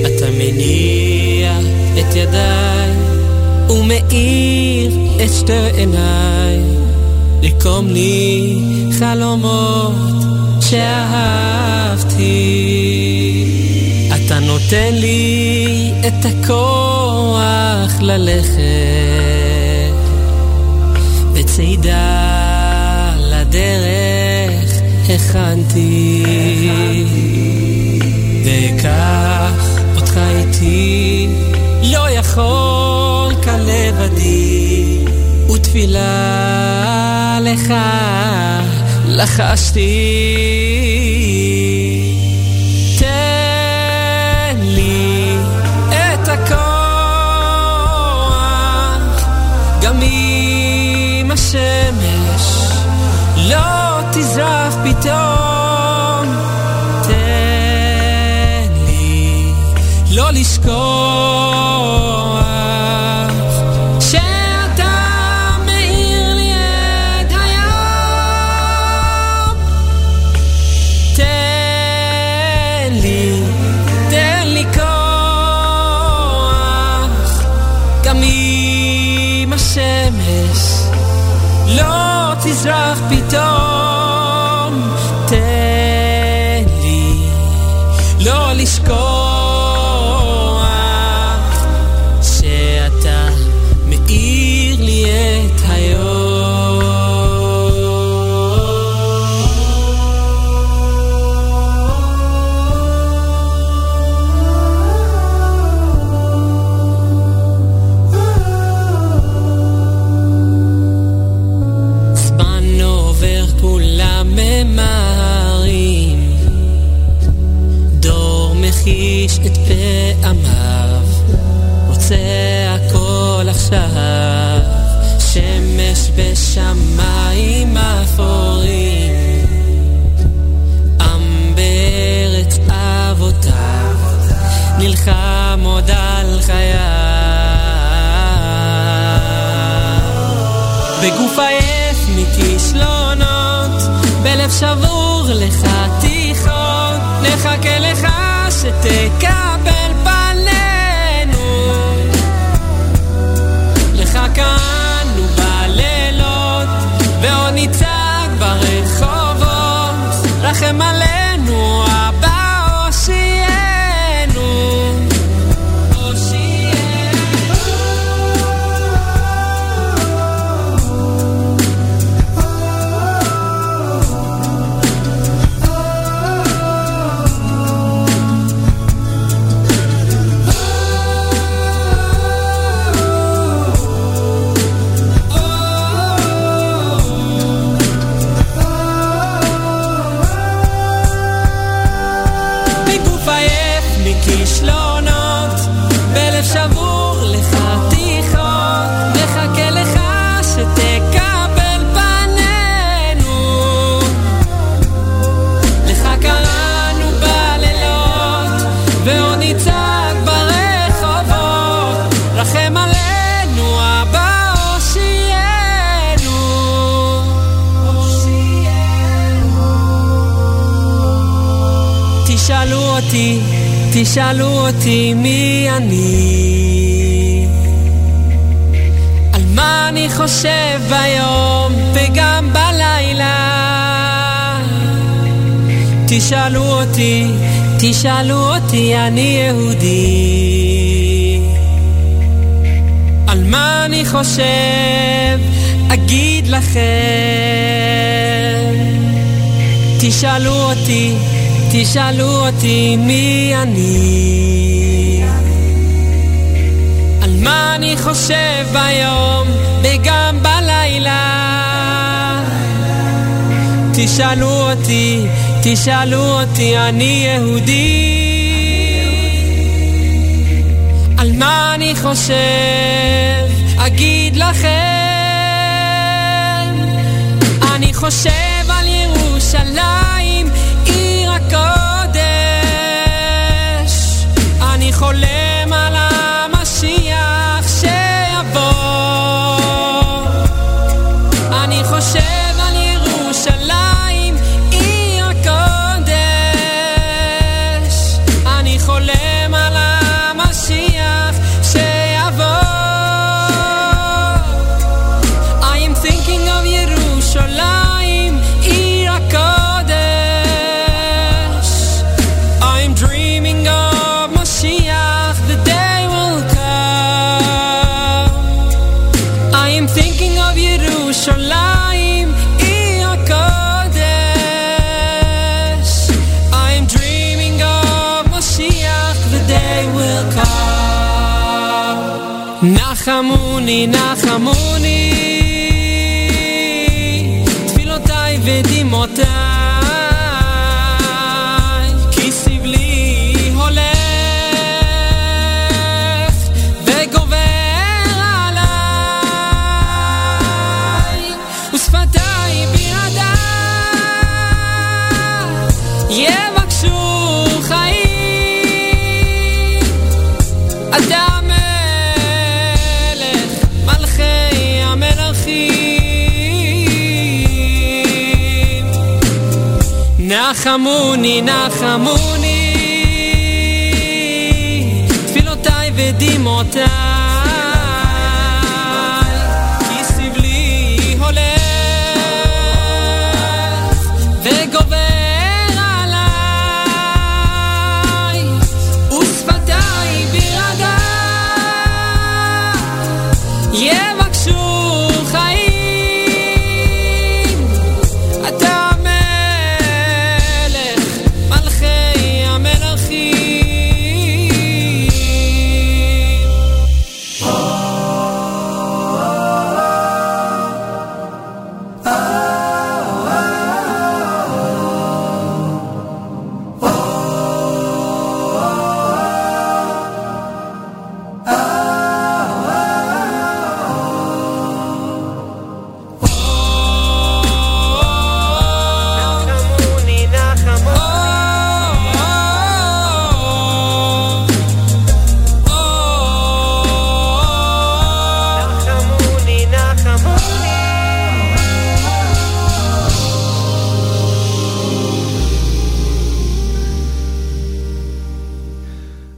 אתה מניח מאיר את שתי עיניי, לקום לי חלומות שאהבתי. נותן לי את הכוח ללכת, בצידה לדרך הכנתי. ואקח אותך איתי, לא יכול כאן לבדי, ותפילה לך לחשתי. te אותי, תשאלו אותי מי אני. על מה אני חושב ביום וגם בלילה. תשאלו אותי, תשאלו אותי, אני יהודי. על מה אני חושב, אגיד לכם. תשאלו אותי, תשאלו אותי מי אני. על מה אני חושב ביום וגם בלילה. תשאלו אותי, תשאלו אותי, אני יהודי. על מה אני חושב, אגיד לכם. אני חושב על ירושלים, híjole נחמוני, נחמוני, נחמוני,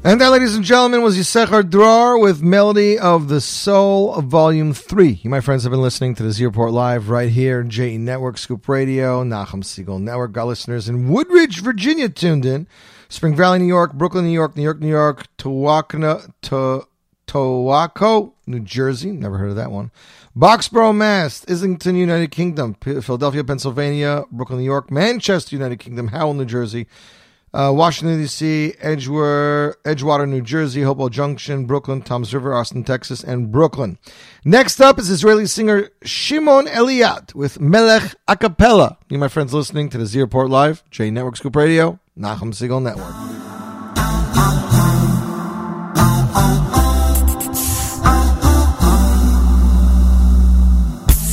And that, ladies and gentlemen, was Yisachar Dror with Melody of the Soul, Volume 3. You, my friends, have been listening to the Z Report Live right here, JE Network, Scoop Radio, Nachum Segal Network. Got listeners in Woodridge, Virginia tuned in. Spring Valley, New York, Brooklyn, New York, New York, New York, Towakna, to, New Jersey. Never heard of that one. Boxborough, Mass. Islington, United Kingdom. Philadelphia, Pennsylvania. Brooklyn, New York. Manchester, United Kingdom. Howell, New Jersey. Uh, Washington, D.C., Edgewater, Edgewater, New Jersey, Hopewell Junction, Brooklyn, Toms River, Austin, Texas, and Brooklyn. Next up is Israeli singer Shimon Eliat with Melech Acapella. You, my friends, listening to the Z Report Live, J Network Scoop Radio, Nachum Segal Network.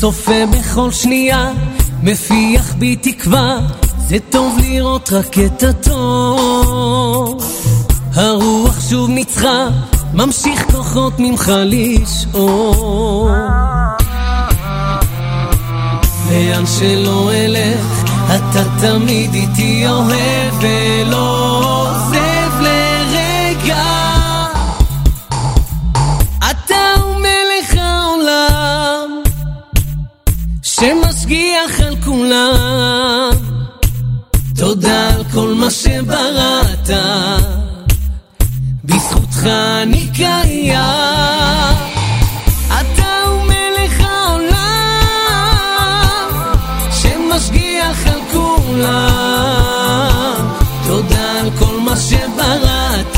צופה בכל שנייה, מפיח בי תקווה זה טוב לראות רק את הטוב. הרוח שוב ניצחה, ממשיך כוחות ממך לשאול. לאן שלא אלך, אתה תמיד איתי אוהב ולא עוזב לרגע. אתה הוא מלך העולם, שמשגיח על כולם. תודה על כל מה שבראת, בזכותך אני קיים. אתה הוא מלך העולם, שמשגיח על כולם. תודה על כל מה שבראת,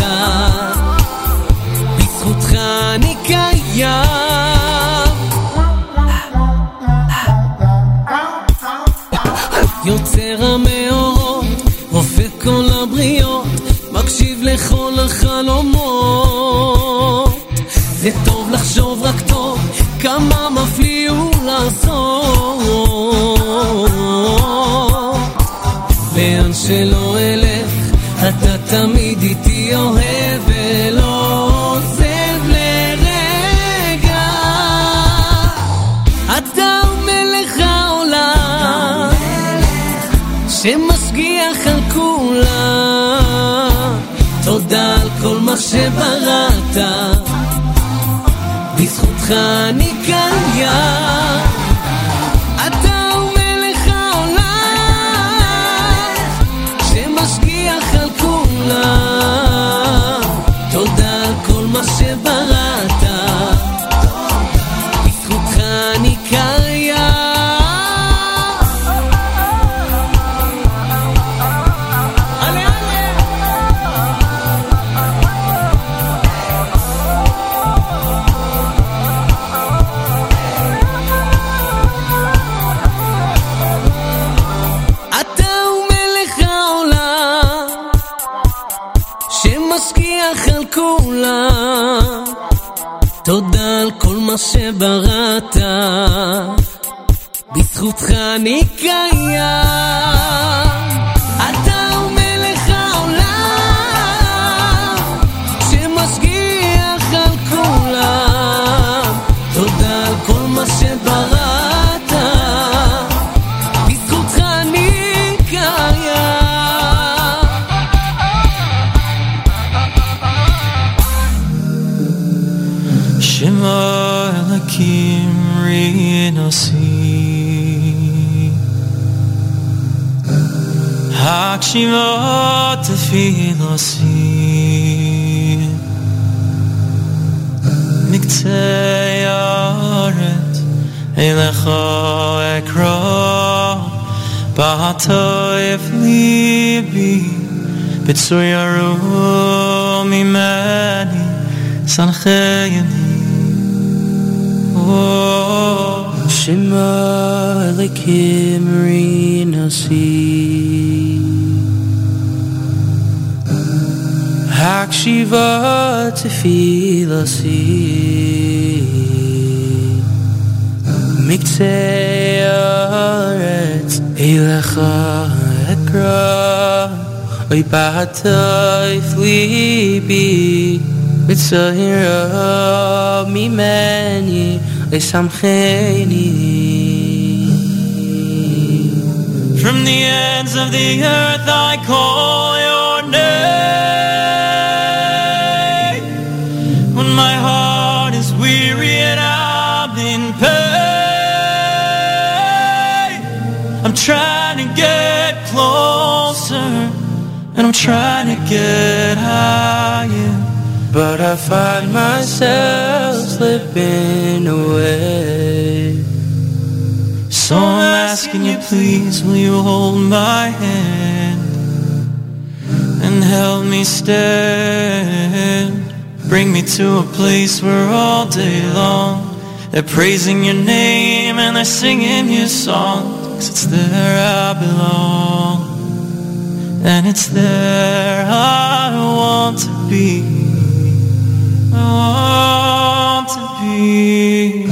בזכותך אני קיים. כל הבריות, מקשיב לכל החלומות. זה טוב לחשוב רק טוב, כמה מפליא הוא לעשות. לאן שלא אלך, אתה תמיד שבראת, בזכותך אני כאן ים. תודה על כל מה שבראת, בזכותך אני קיים. Shema Elakim Rinasi Hakshiva Tefilasi Mikte Yaret Elecha Ekra Bahatoif Libi Bitsuyaru Mimani Shema Elikim Rinasi Hakshiva Tefilasi Mikte Aretz Elecha Ekra Oy Bahatoif Libi B'tzahira mimeni Esamcheni From the ends of the earth I call your name. When my heart is weary and I'm in pain I'm trying to get closer And I'm trying to get higher But I find myself slipping away. So I'm asking you please will you hold my hand And help me stand? Bring me to a place where all day long They're praising your name and they're singing your song. Cause it's there I belong. And it's there I want to be Want to be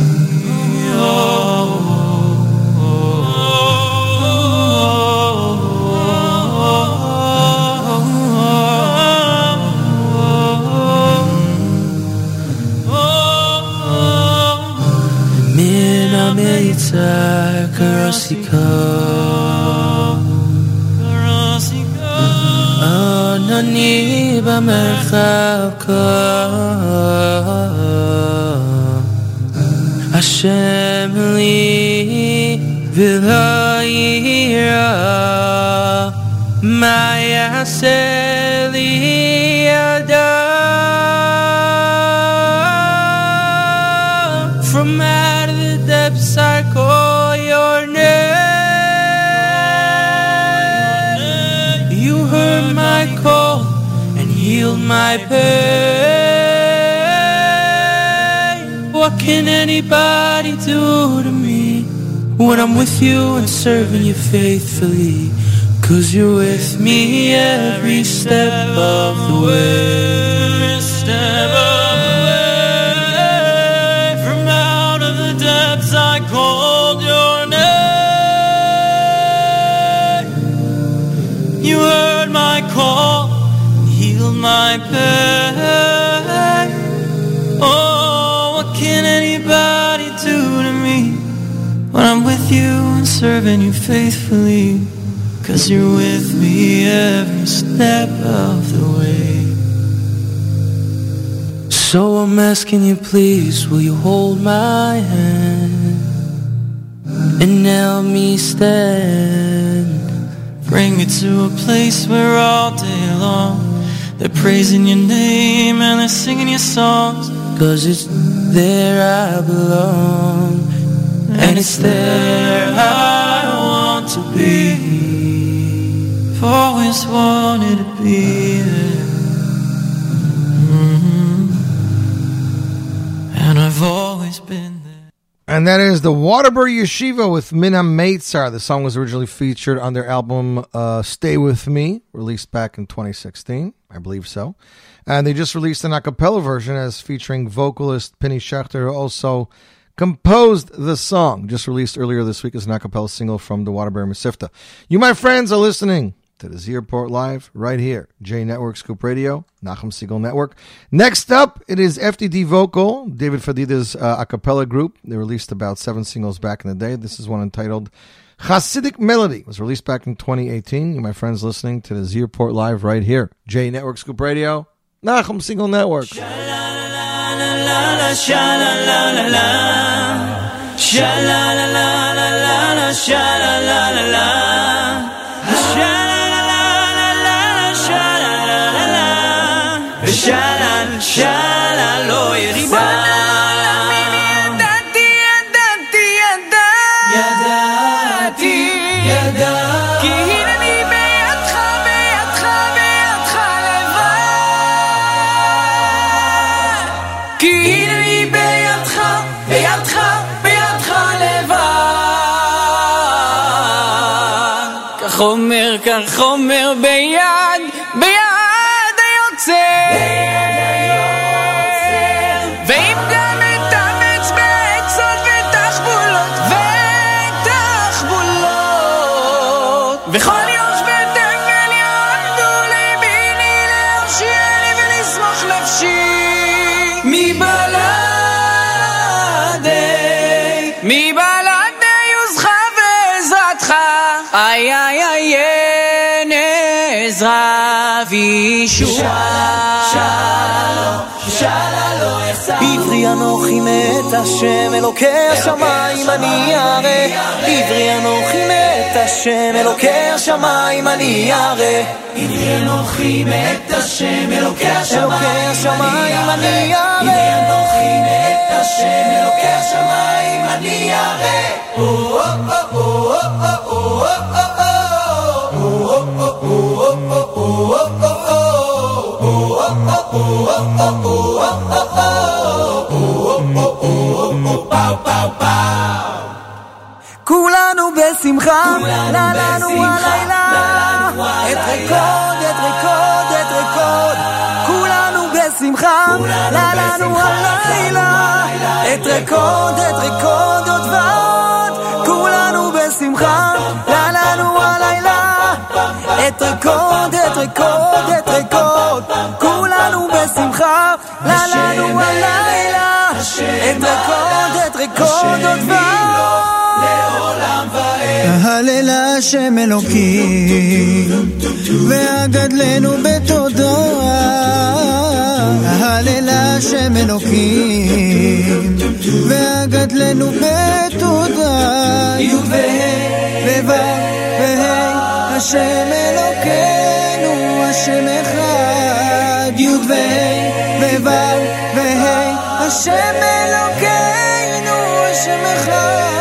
Min Amelitza Karasika Anani במרחב השם לי ולא יירא מה יעשה my pain. What can anybody do to me When I'm with you and serving you faithfully? Cause you're with me every step of the way serving you faithfully Cause you're with me every step of the way. So I'm asking you please will you hold my hand? And help me stand. Bring me to a place where all day long They're praising your name and they're singing your songs. Cause it's there I belong And it's there I want to be I've always wanted to be there Mhm. And I've always been there. And that is the Waterbury Yeshiva with Mina Meitzar. The song was originally featured on their album uh, Stay With Me, released back in 2016. I believe so. And they just released an a cappella version as featuring vocalist Penny Schechter, who also composed the song, just released earlier this week as an a cappella single from the Waterbury Mesivta. You, my friends, are listening to the Z Report Live right here, J Network Scoop Radio, Nachum Segal Network. Next up, it is FDD Vocal, David Fadida's uh, a cappella group. They released about seven singles back in the day. This is one entitled Hasidic Melody. It was released back in 2018. You, my friends, listening to the Z Report Live right here, J Network Scoop Radio, Nachum Segal Network. Sha la la la la, sha la la la la la la, sha la la la la, sha la la la la la, sha la la la la, sha la sha la lo yirba. החומר בין עזרה וישועה. עברי אנוכי מת השם אלוקי השמיים אני ירא עברי אנוכי מת השם אלוקי השמיים אני ירא עברי אנוכי מת השם אלוקי השמיים אני ירא עברי אנוכי מת השם אלוקי השמיים אני ירא. כולנו בשמחה, לה לנו הלילה, את רקוד, את רקוד, את רקוד, כולנו בשמחה, לנו הלילה, את רקוד, את רקוד עוד ועוד, את רקוד, את רקוד, את רקוד, כולנו בשמחה, לה לנו הלילה, את רקוד, את רקוד עוד ועוד. הלל השם אלוקים, והגדלנו בתודה. הלל השם אלוקים, והגדלנו בתודה. י' וה' וה' השם אלוקינו, השם אחד. י' וה' וה' השם אלוקינו, השם אחד.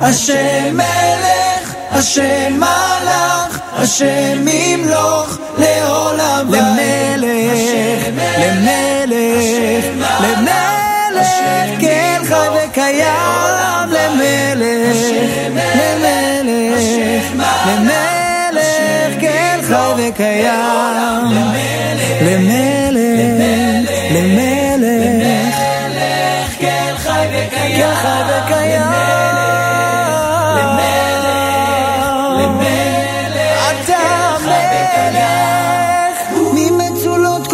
השם מלך, השם מלך, השם ימלוך לעולם למלך, למלך, למלך, כן חי וקיים, למלך, למלך, למלך, כן חי וקיים, למלך, למלך, כן חי וקיים. אתה מלך, ממצולות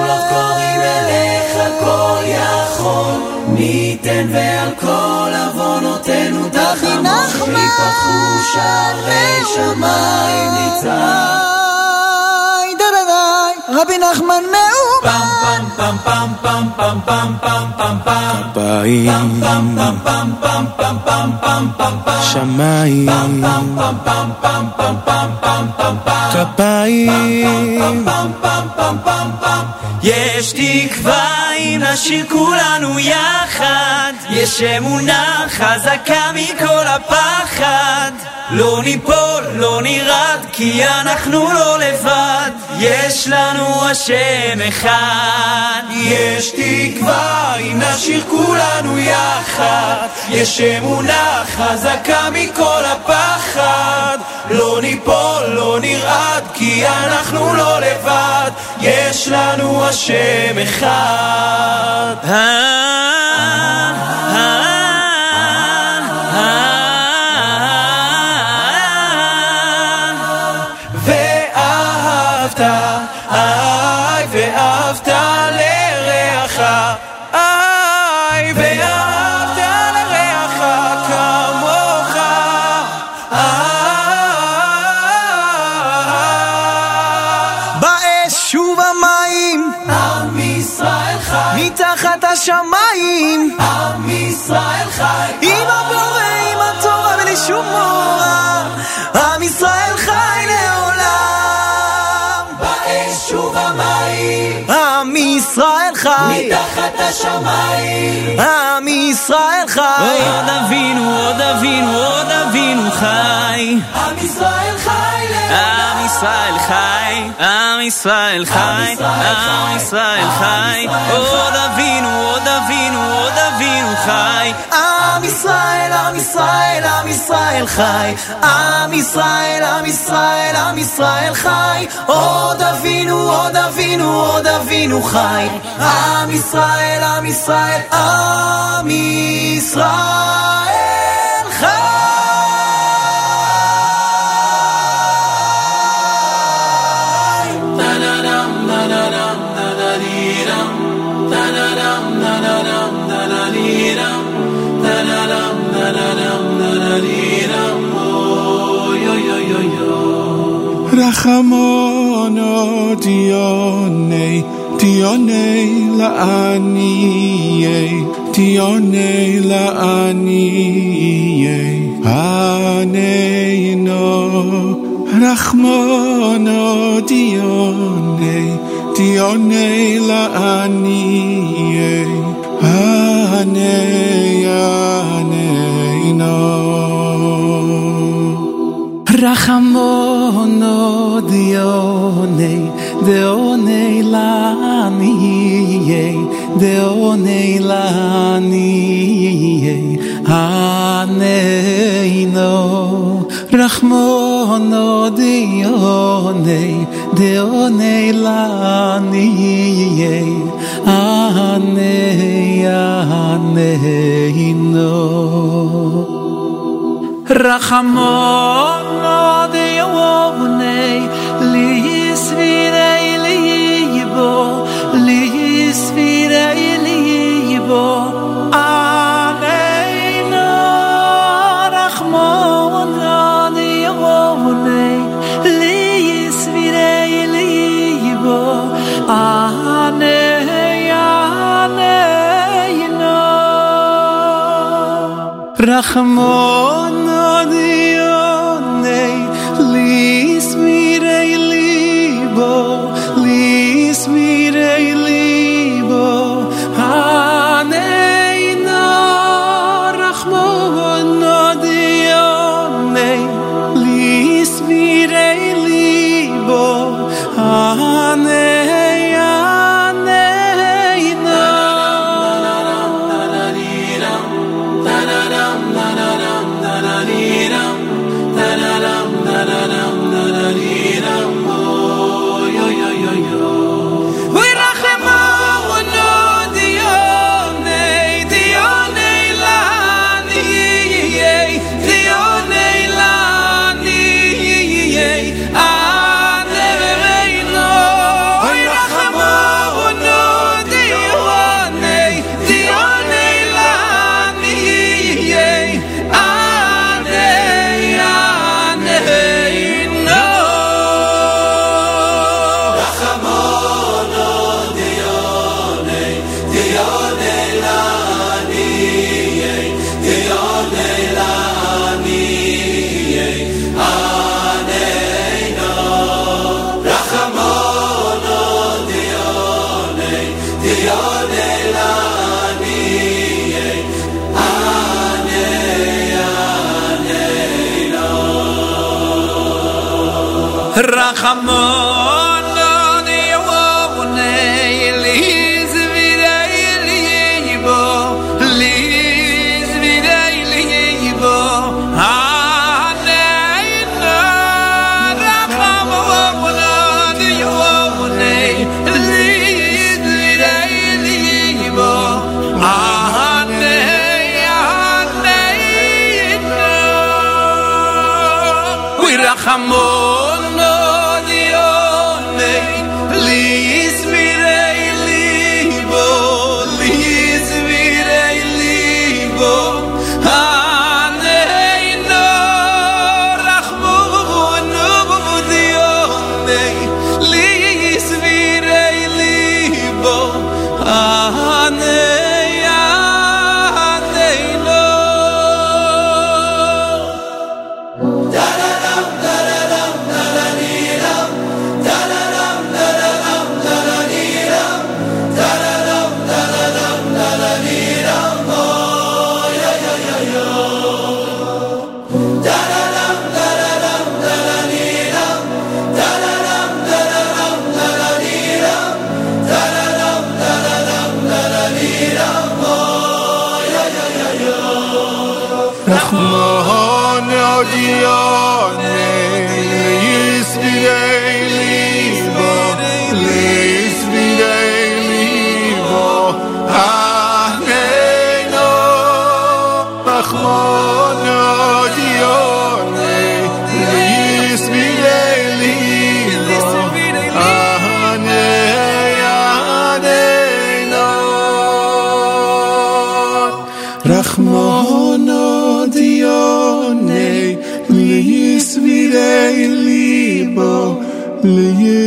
ממצולות קוראים אליך כל יכול, מי ייתן ועל כל עוונותינו תחמוך, שיפתחו שערי שמיים ניצב. רבי נחמן מאור פם פם פם פם פם פם פם פם פם כפיים, פם פם פם פם פם פם פם פם פם שמיים, פם פם פם פם פם פם פם פם פם כפיים, פם פם פם פם פם פם יש תקווה אם נשאיר כולנו יחד. יש אמונה חזקה מכל הפחד לא ניפול, לא נרעד, כי אנחנו לא לבד. יש לנו השם אחד. יש תקווה אם נשאיר כולנו יחד. יש אמונה חזקה מכל הפחד. לא ניפול, לא נרעד, כי אנחנו לא לבד. יש לנו השם אחד מתחת השמיים, עם ישראל חי, עוד אבינו, עוד אבינו, עוד אבינו חי. עם ישראל חי עם ישראל חי, עם ישראל חי, עם ישראל חי, עוד אבינו, עוד אבינו, עוד אבינו חי. עם ישראל, עם ישראל, עם ישראל חי, עם ישראל, עם ישראל, עם ישראל חי, עוד אבינו, עוד אבינו, עוד אבינו חי, עם ישראל, עם ישראל, עם ישראל Camono Dione, Dione la anie, Dione la anie, Aneino, Rachmono Dione, Dione la anie, Ane, Ane. Rachamono deone, deone lanie, deone lanie, aneino. Rachmono deone, deone lanie, ane, aneino. רחמון עוד יאווני לי יסבירי לי יבו לי יסבירי לי יבו עלינו רחמון עוד יאווני לי יסבירי לי יבו עלינו רחמון קאַמו Haneina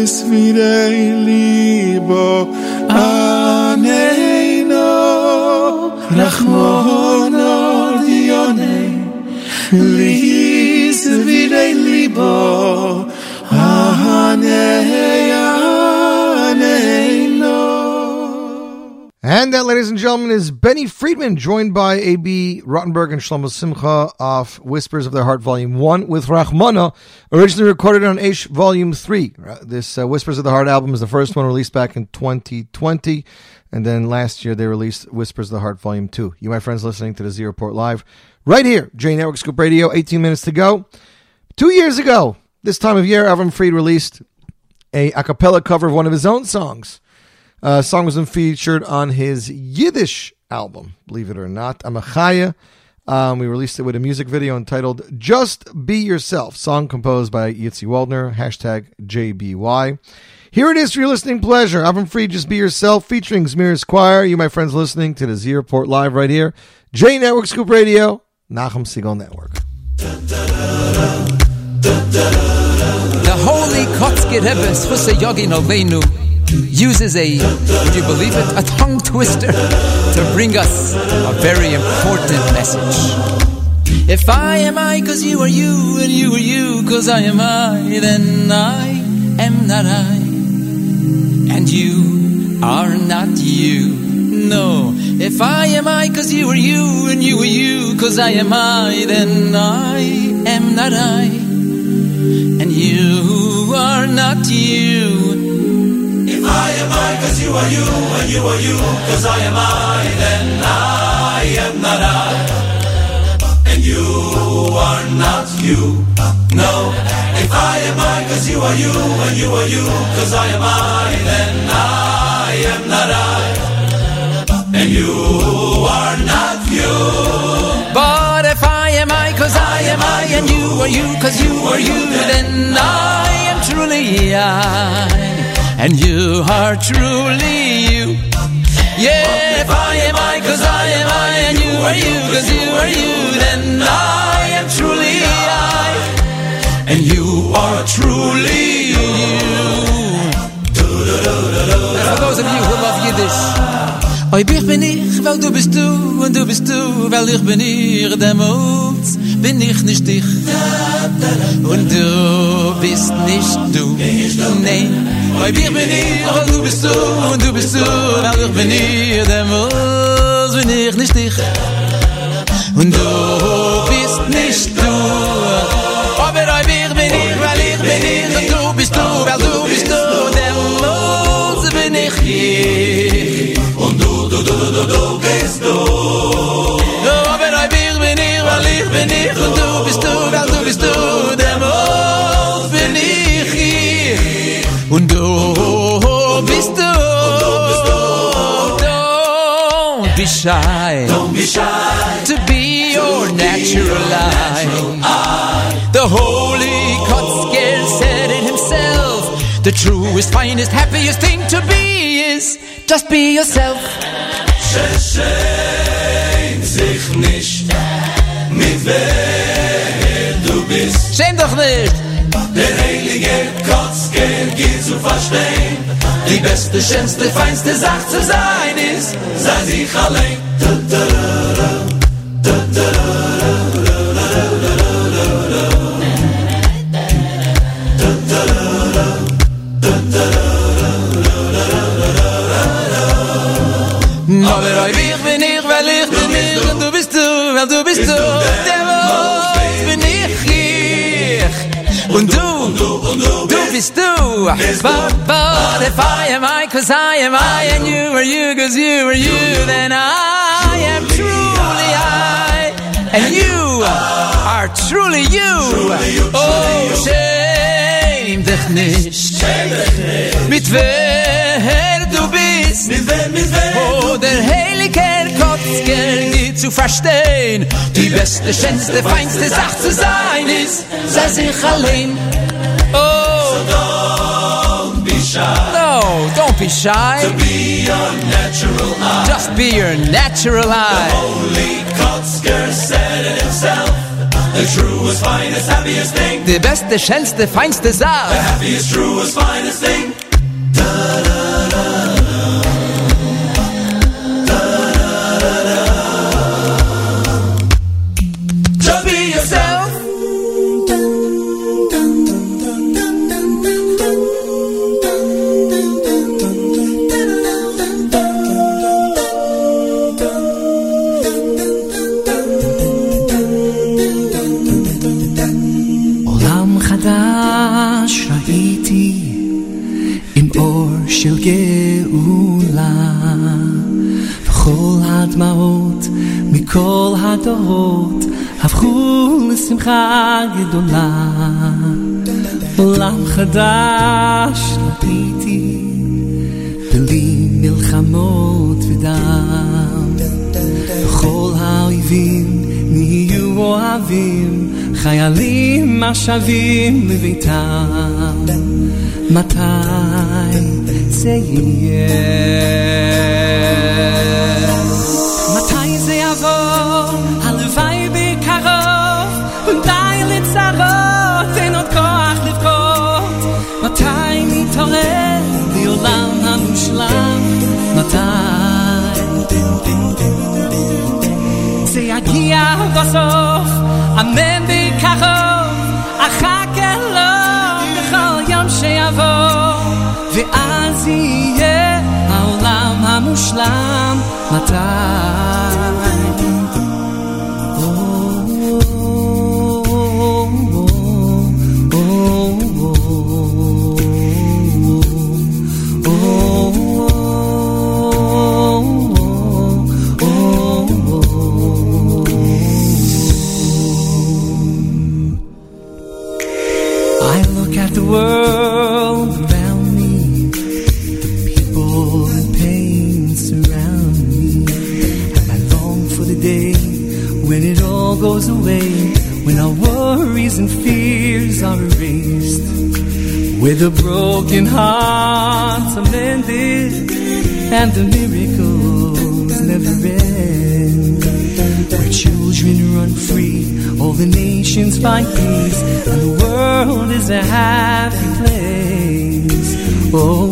es mir libo aneino rachmono dione. Lis mir libo That, ladies and gentlemen, is Benny Friedman, joined by A.B. Rottenberg and Shlomo Simcha off Whispers of Their Heart, Volume 1, with Rachmana, originally recorded on Aish Volume 3. Uh, This uh, Whispers of the Heart album is the first one released back in 2020. And then last year they released Whispers of the Heart Volume 2. You, my friends, listening to the Zero Report Live right here, J Network Scoop Radio, 18 minutes to go. Two years ago, this time of year, Avram Fried released a a cappella cover of one of his own songs. Uh, song was featured on his Yiddish album, believe it or not, Amachaya. Um, we released it with a music video entitled Just Be Yourself, song composed by Yitzi Waldner, hashtag JBY. Here it is for your listening pleasure. Avram Fried, Just Be Yourself, featuring Zmiris Choir. You, my friends, listening to the Z Report Live right here. J Network Scoop Radio, Nachum Segal Network. The holy Kotzker Rebbe, Schusse Yogin uses a, would you believe it, a tongue twister to bring us a very important message. If I am I, cause you are you, and you are you, cause I am I, then I am not I. And you are not you. No, if I am I, cause you are you, and you are you, cause I am I, then I am not I. And you are not you. If I am I, cause you are you, and you are you, cause I am I, then I am not I. And you are not you. No. If I am I, cause you are you, and you are you, cause I am I, then I am not I. And you are not you. But am I, and you are you, cause you are you, then I am truly I. And you are truly you. Yeah, if I am I, cause I am I, and you are you, cause you are you, then I am truly I. And you are truly you. For those of you who love Yiddish. Oi, ich bin ich, weil du bist du, und du bist du, weil ich bin ich, demut bin ich nicht dich. Und du bist nicht du. Nein weil wir bin ich und du bist du. Und du bist du aber ich bin ich dem was bin ich nicht dich. Und du bist nicht du. Aber weil bin ich weil ich bin ich. Und du bist du weil du bist du. Dem was bin ich. Hier und du du du du bist du. lich bin ich und du bist du, du bist du, der Mond bin ich. Und du bist du, don't be shy, don't be shy, to be your natural light. The holy Kotzker said it himself, the truest, finest, happiest thing to be is just be yourself. Wer du bist. Schäm doch nicht. Der heilige Kotzker geht zu verstehen. Die beste, schönste, feinste Sache zu sein ist, sei sich allein. Du, du. But, but if I am I, cause I am I, and you are you, cause you are you, then I am truly I, and you are truly you. Oh, schäm dich nicht. Mit wer du bist. Mit wer, mit wer Oh, der heilige Kotzker nicht zu verstehen. Die beste, schönste, feinste Sache zu sein ist, sei sich allein. Don't be shy. no, don't be shy. To be your natural eye. Just be your natural eye. Holy Kotzker said it himself. The truest, finest, happiest thing. Die beste, schönste, feinste The Sache. happiest, truest, finest thing. Just של גאולה. וכל הדמעות מכל הדורות הפכו לשמחה גדולה. עולם חדש ראיתי בלי מלחמות ודם. כל האויבים נהיו אוהבים, חיילים השבים לביתם. מתי זה יהיה? מתי זה יבוא? הלוואי בקרוב, די לצרות, אין עוד כוח לבכות. מתי נתעורר בעולם המושלם? מתי? זה יגיע בסוף, אמן בקרוב, אחכה matar. Where the broken hearts are mended, and the miracles never end, where children run free, all the nations find peace, and the world is a happy place. Oh,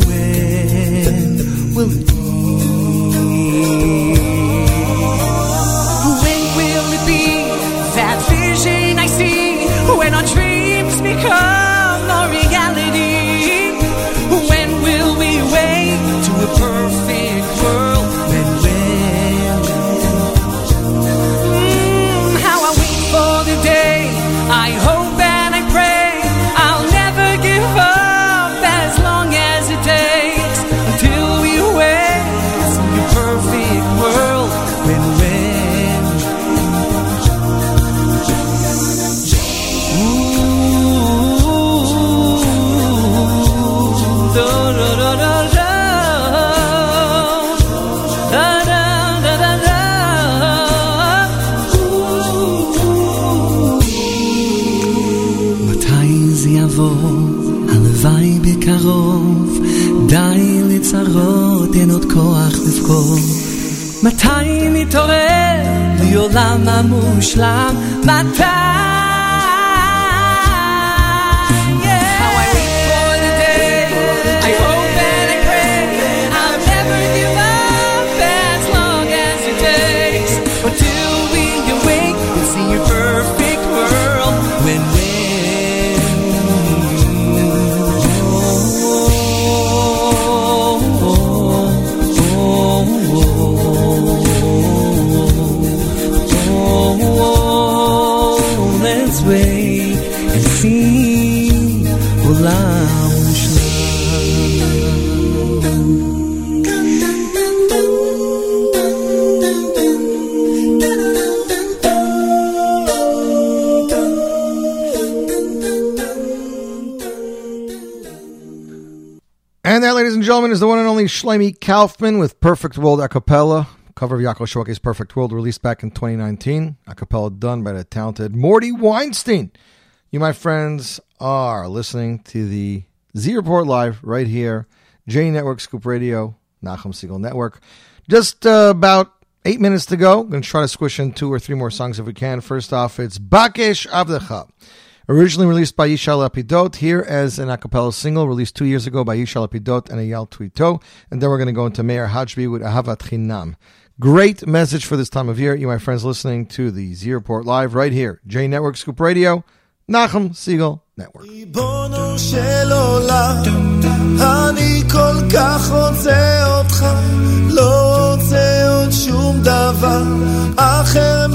מתי נתעורר לעולם המושלם? מתי? Shlomi Kaufman with Perfect World a cappella. Cover of Yaakov Shwekey's Perfect World, released back in 2019. A cappella done by the talented Morty Weinstein. You, my friends, are listening to the Z Report Live right here, J Network Scoop Radio, Nachum Segal Network. Just uh, about eight minutes to go. I'm Going to try to squish in two or three more songs if we can. First off, it's Bakesh Avdecha. Originally released by Ishay Lapidot, here as an a cappella single released two years ago by Ishay Lapidot and Ayal Tuito. And then we're going to go into Mayor Hajbi with Ahavat Chinam. Great message for this time of year. You, my friends, listening to the Z Report Live right here. J Network Scoop Radio, Nachum Segal Network. אחר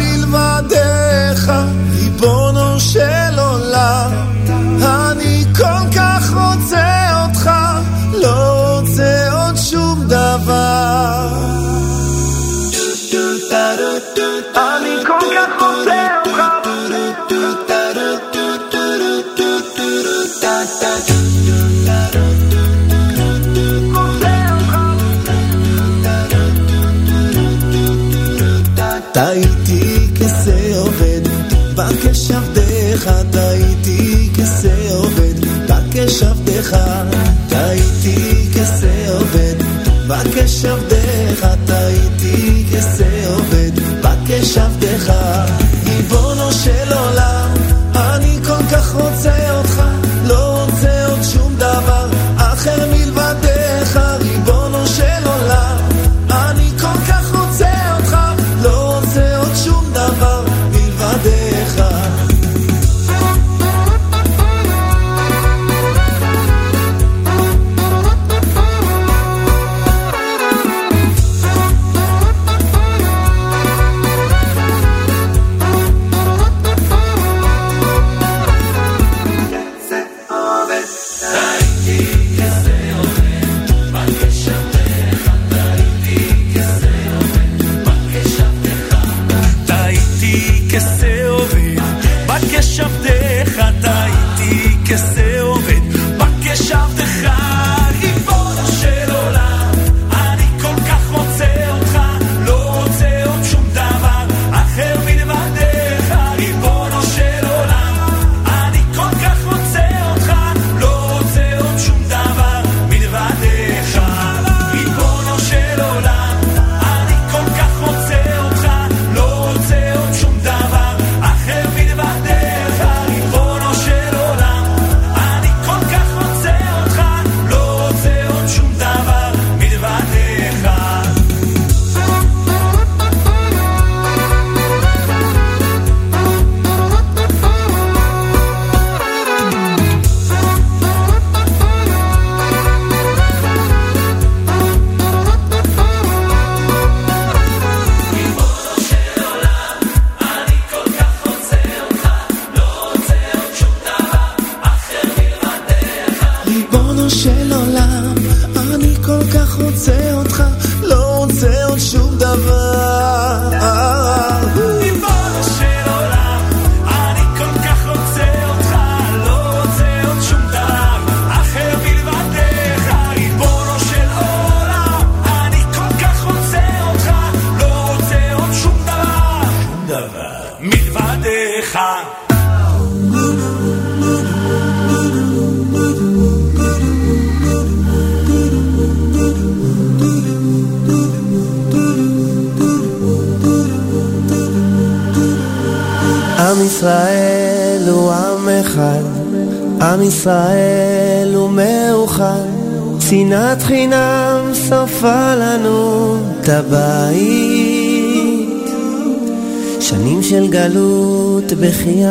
בשבתך טעיתי כסה עובד, רק טעיתי כסה עובד, רק טעיתי כסה עובד, רק ריבונו של עולם, אני כל כך רוצה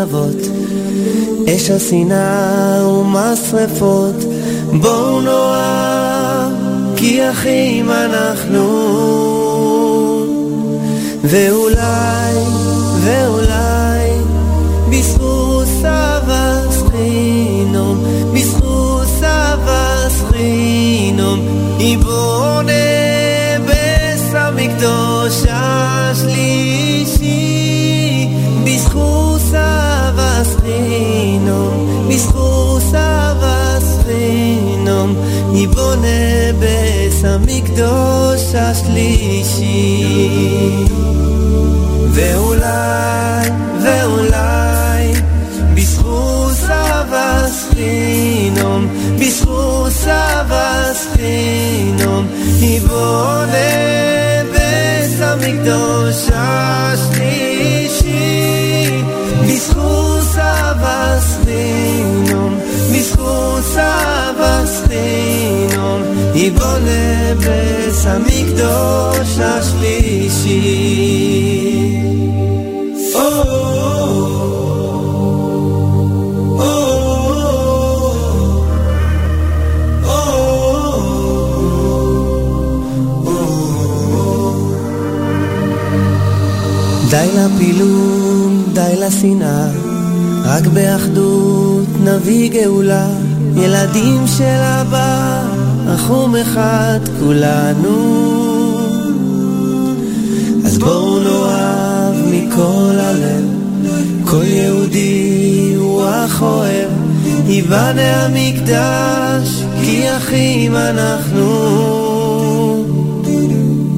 אבות, אש השנאה ומשרפות, בואו נאהב, כי אחים אנחנו. ואולי, ואולי, המקדוש השלישי. ואולי, ואולי, בזכות סבס חינום, בזכות סבס חינום, יבונה בית המקדוש השלישי, בית המקדוש השלישי. די לפילוג, די לשנאה, רק באחדות נביא גאולה. ילדים של אבא, אחום אחד כולנו. אז בואו נאהב מכל הלב, כל יהודי הוא אח אוהב, ייבנה המקדש, כי אחים אנחנו.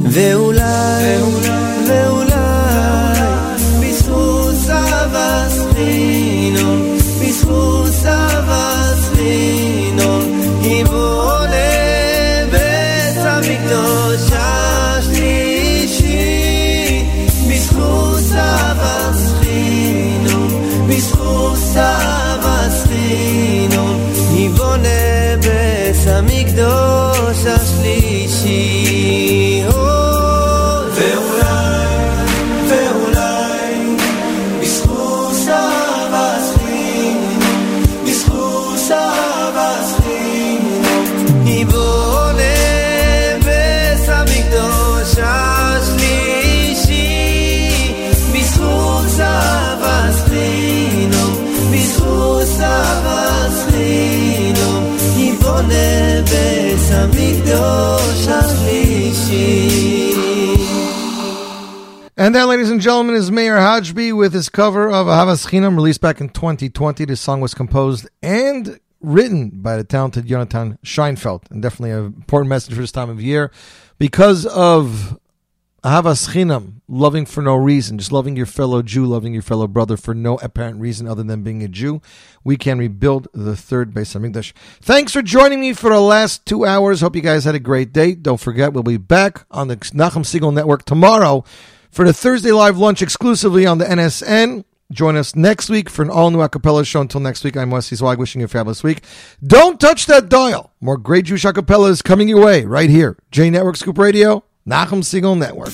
ואולי, And that, ladies and gentlemen, is Meir Hajbi with his cover of Ahavas Chinam, released back in 2020. This song was composed and written by the talented Jonathan Scheinfeld, and definitely an important message for this time of year because of Ahavas Chinam, loving for no reason, just loving your fellow Jew, loving your fellow brother for no apparent reason other than being a Jew. We can rebuild the third Beis Hamikdash. Thanks for joining me for the last two hours. Hope you guys had a great day. Don't forget, we'll be back on the Nachum Segal Network tomorrow for the Thursday live lunch exclusively on the NSN. Join us next week for an all new acapella show. Until next week, I'm Wesley Zweig wishing you a fabulous week. Don't touch that dial. More great Jewish acapellas coming your way right here. J Network Scoop Radio, Nachum Segal Network.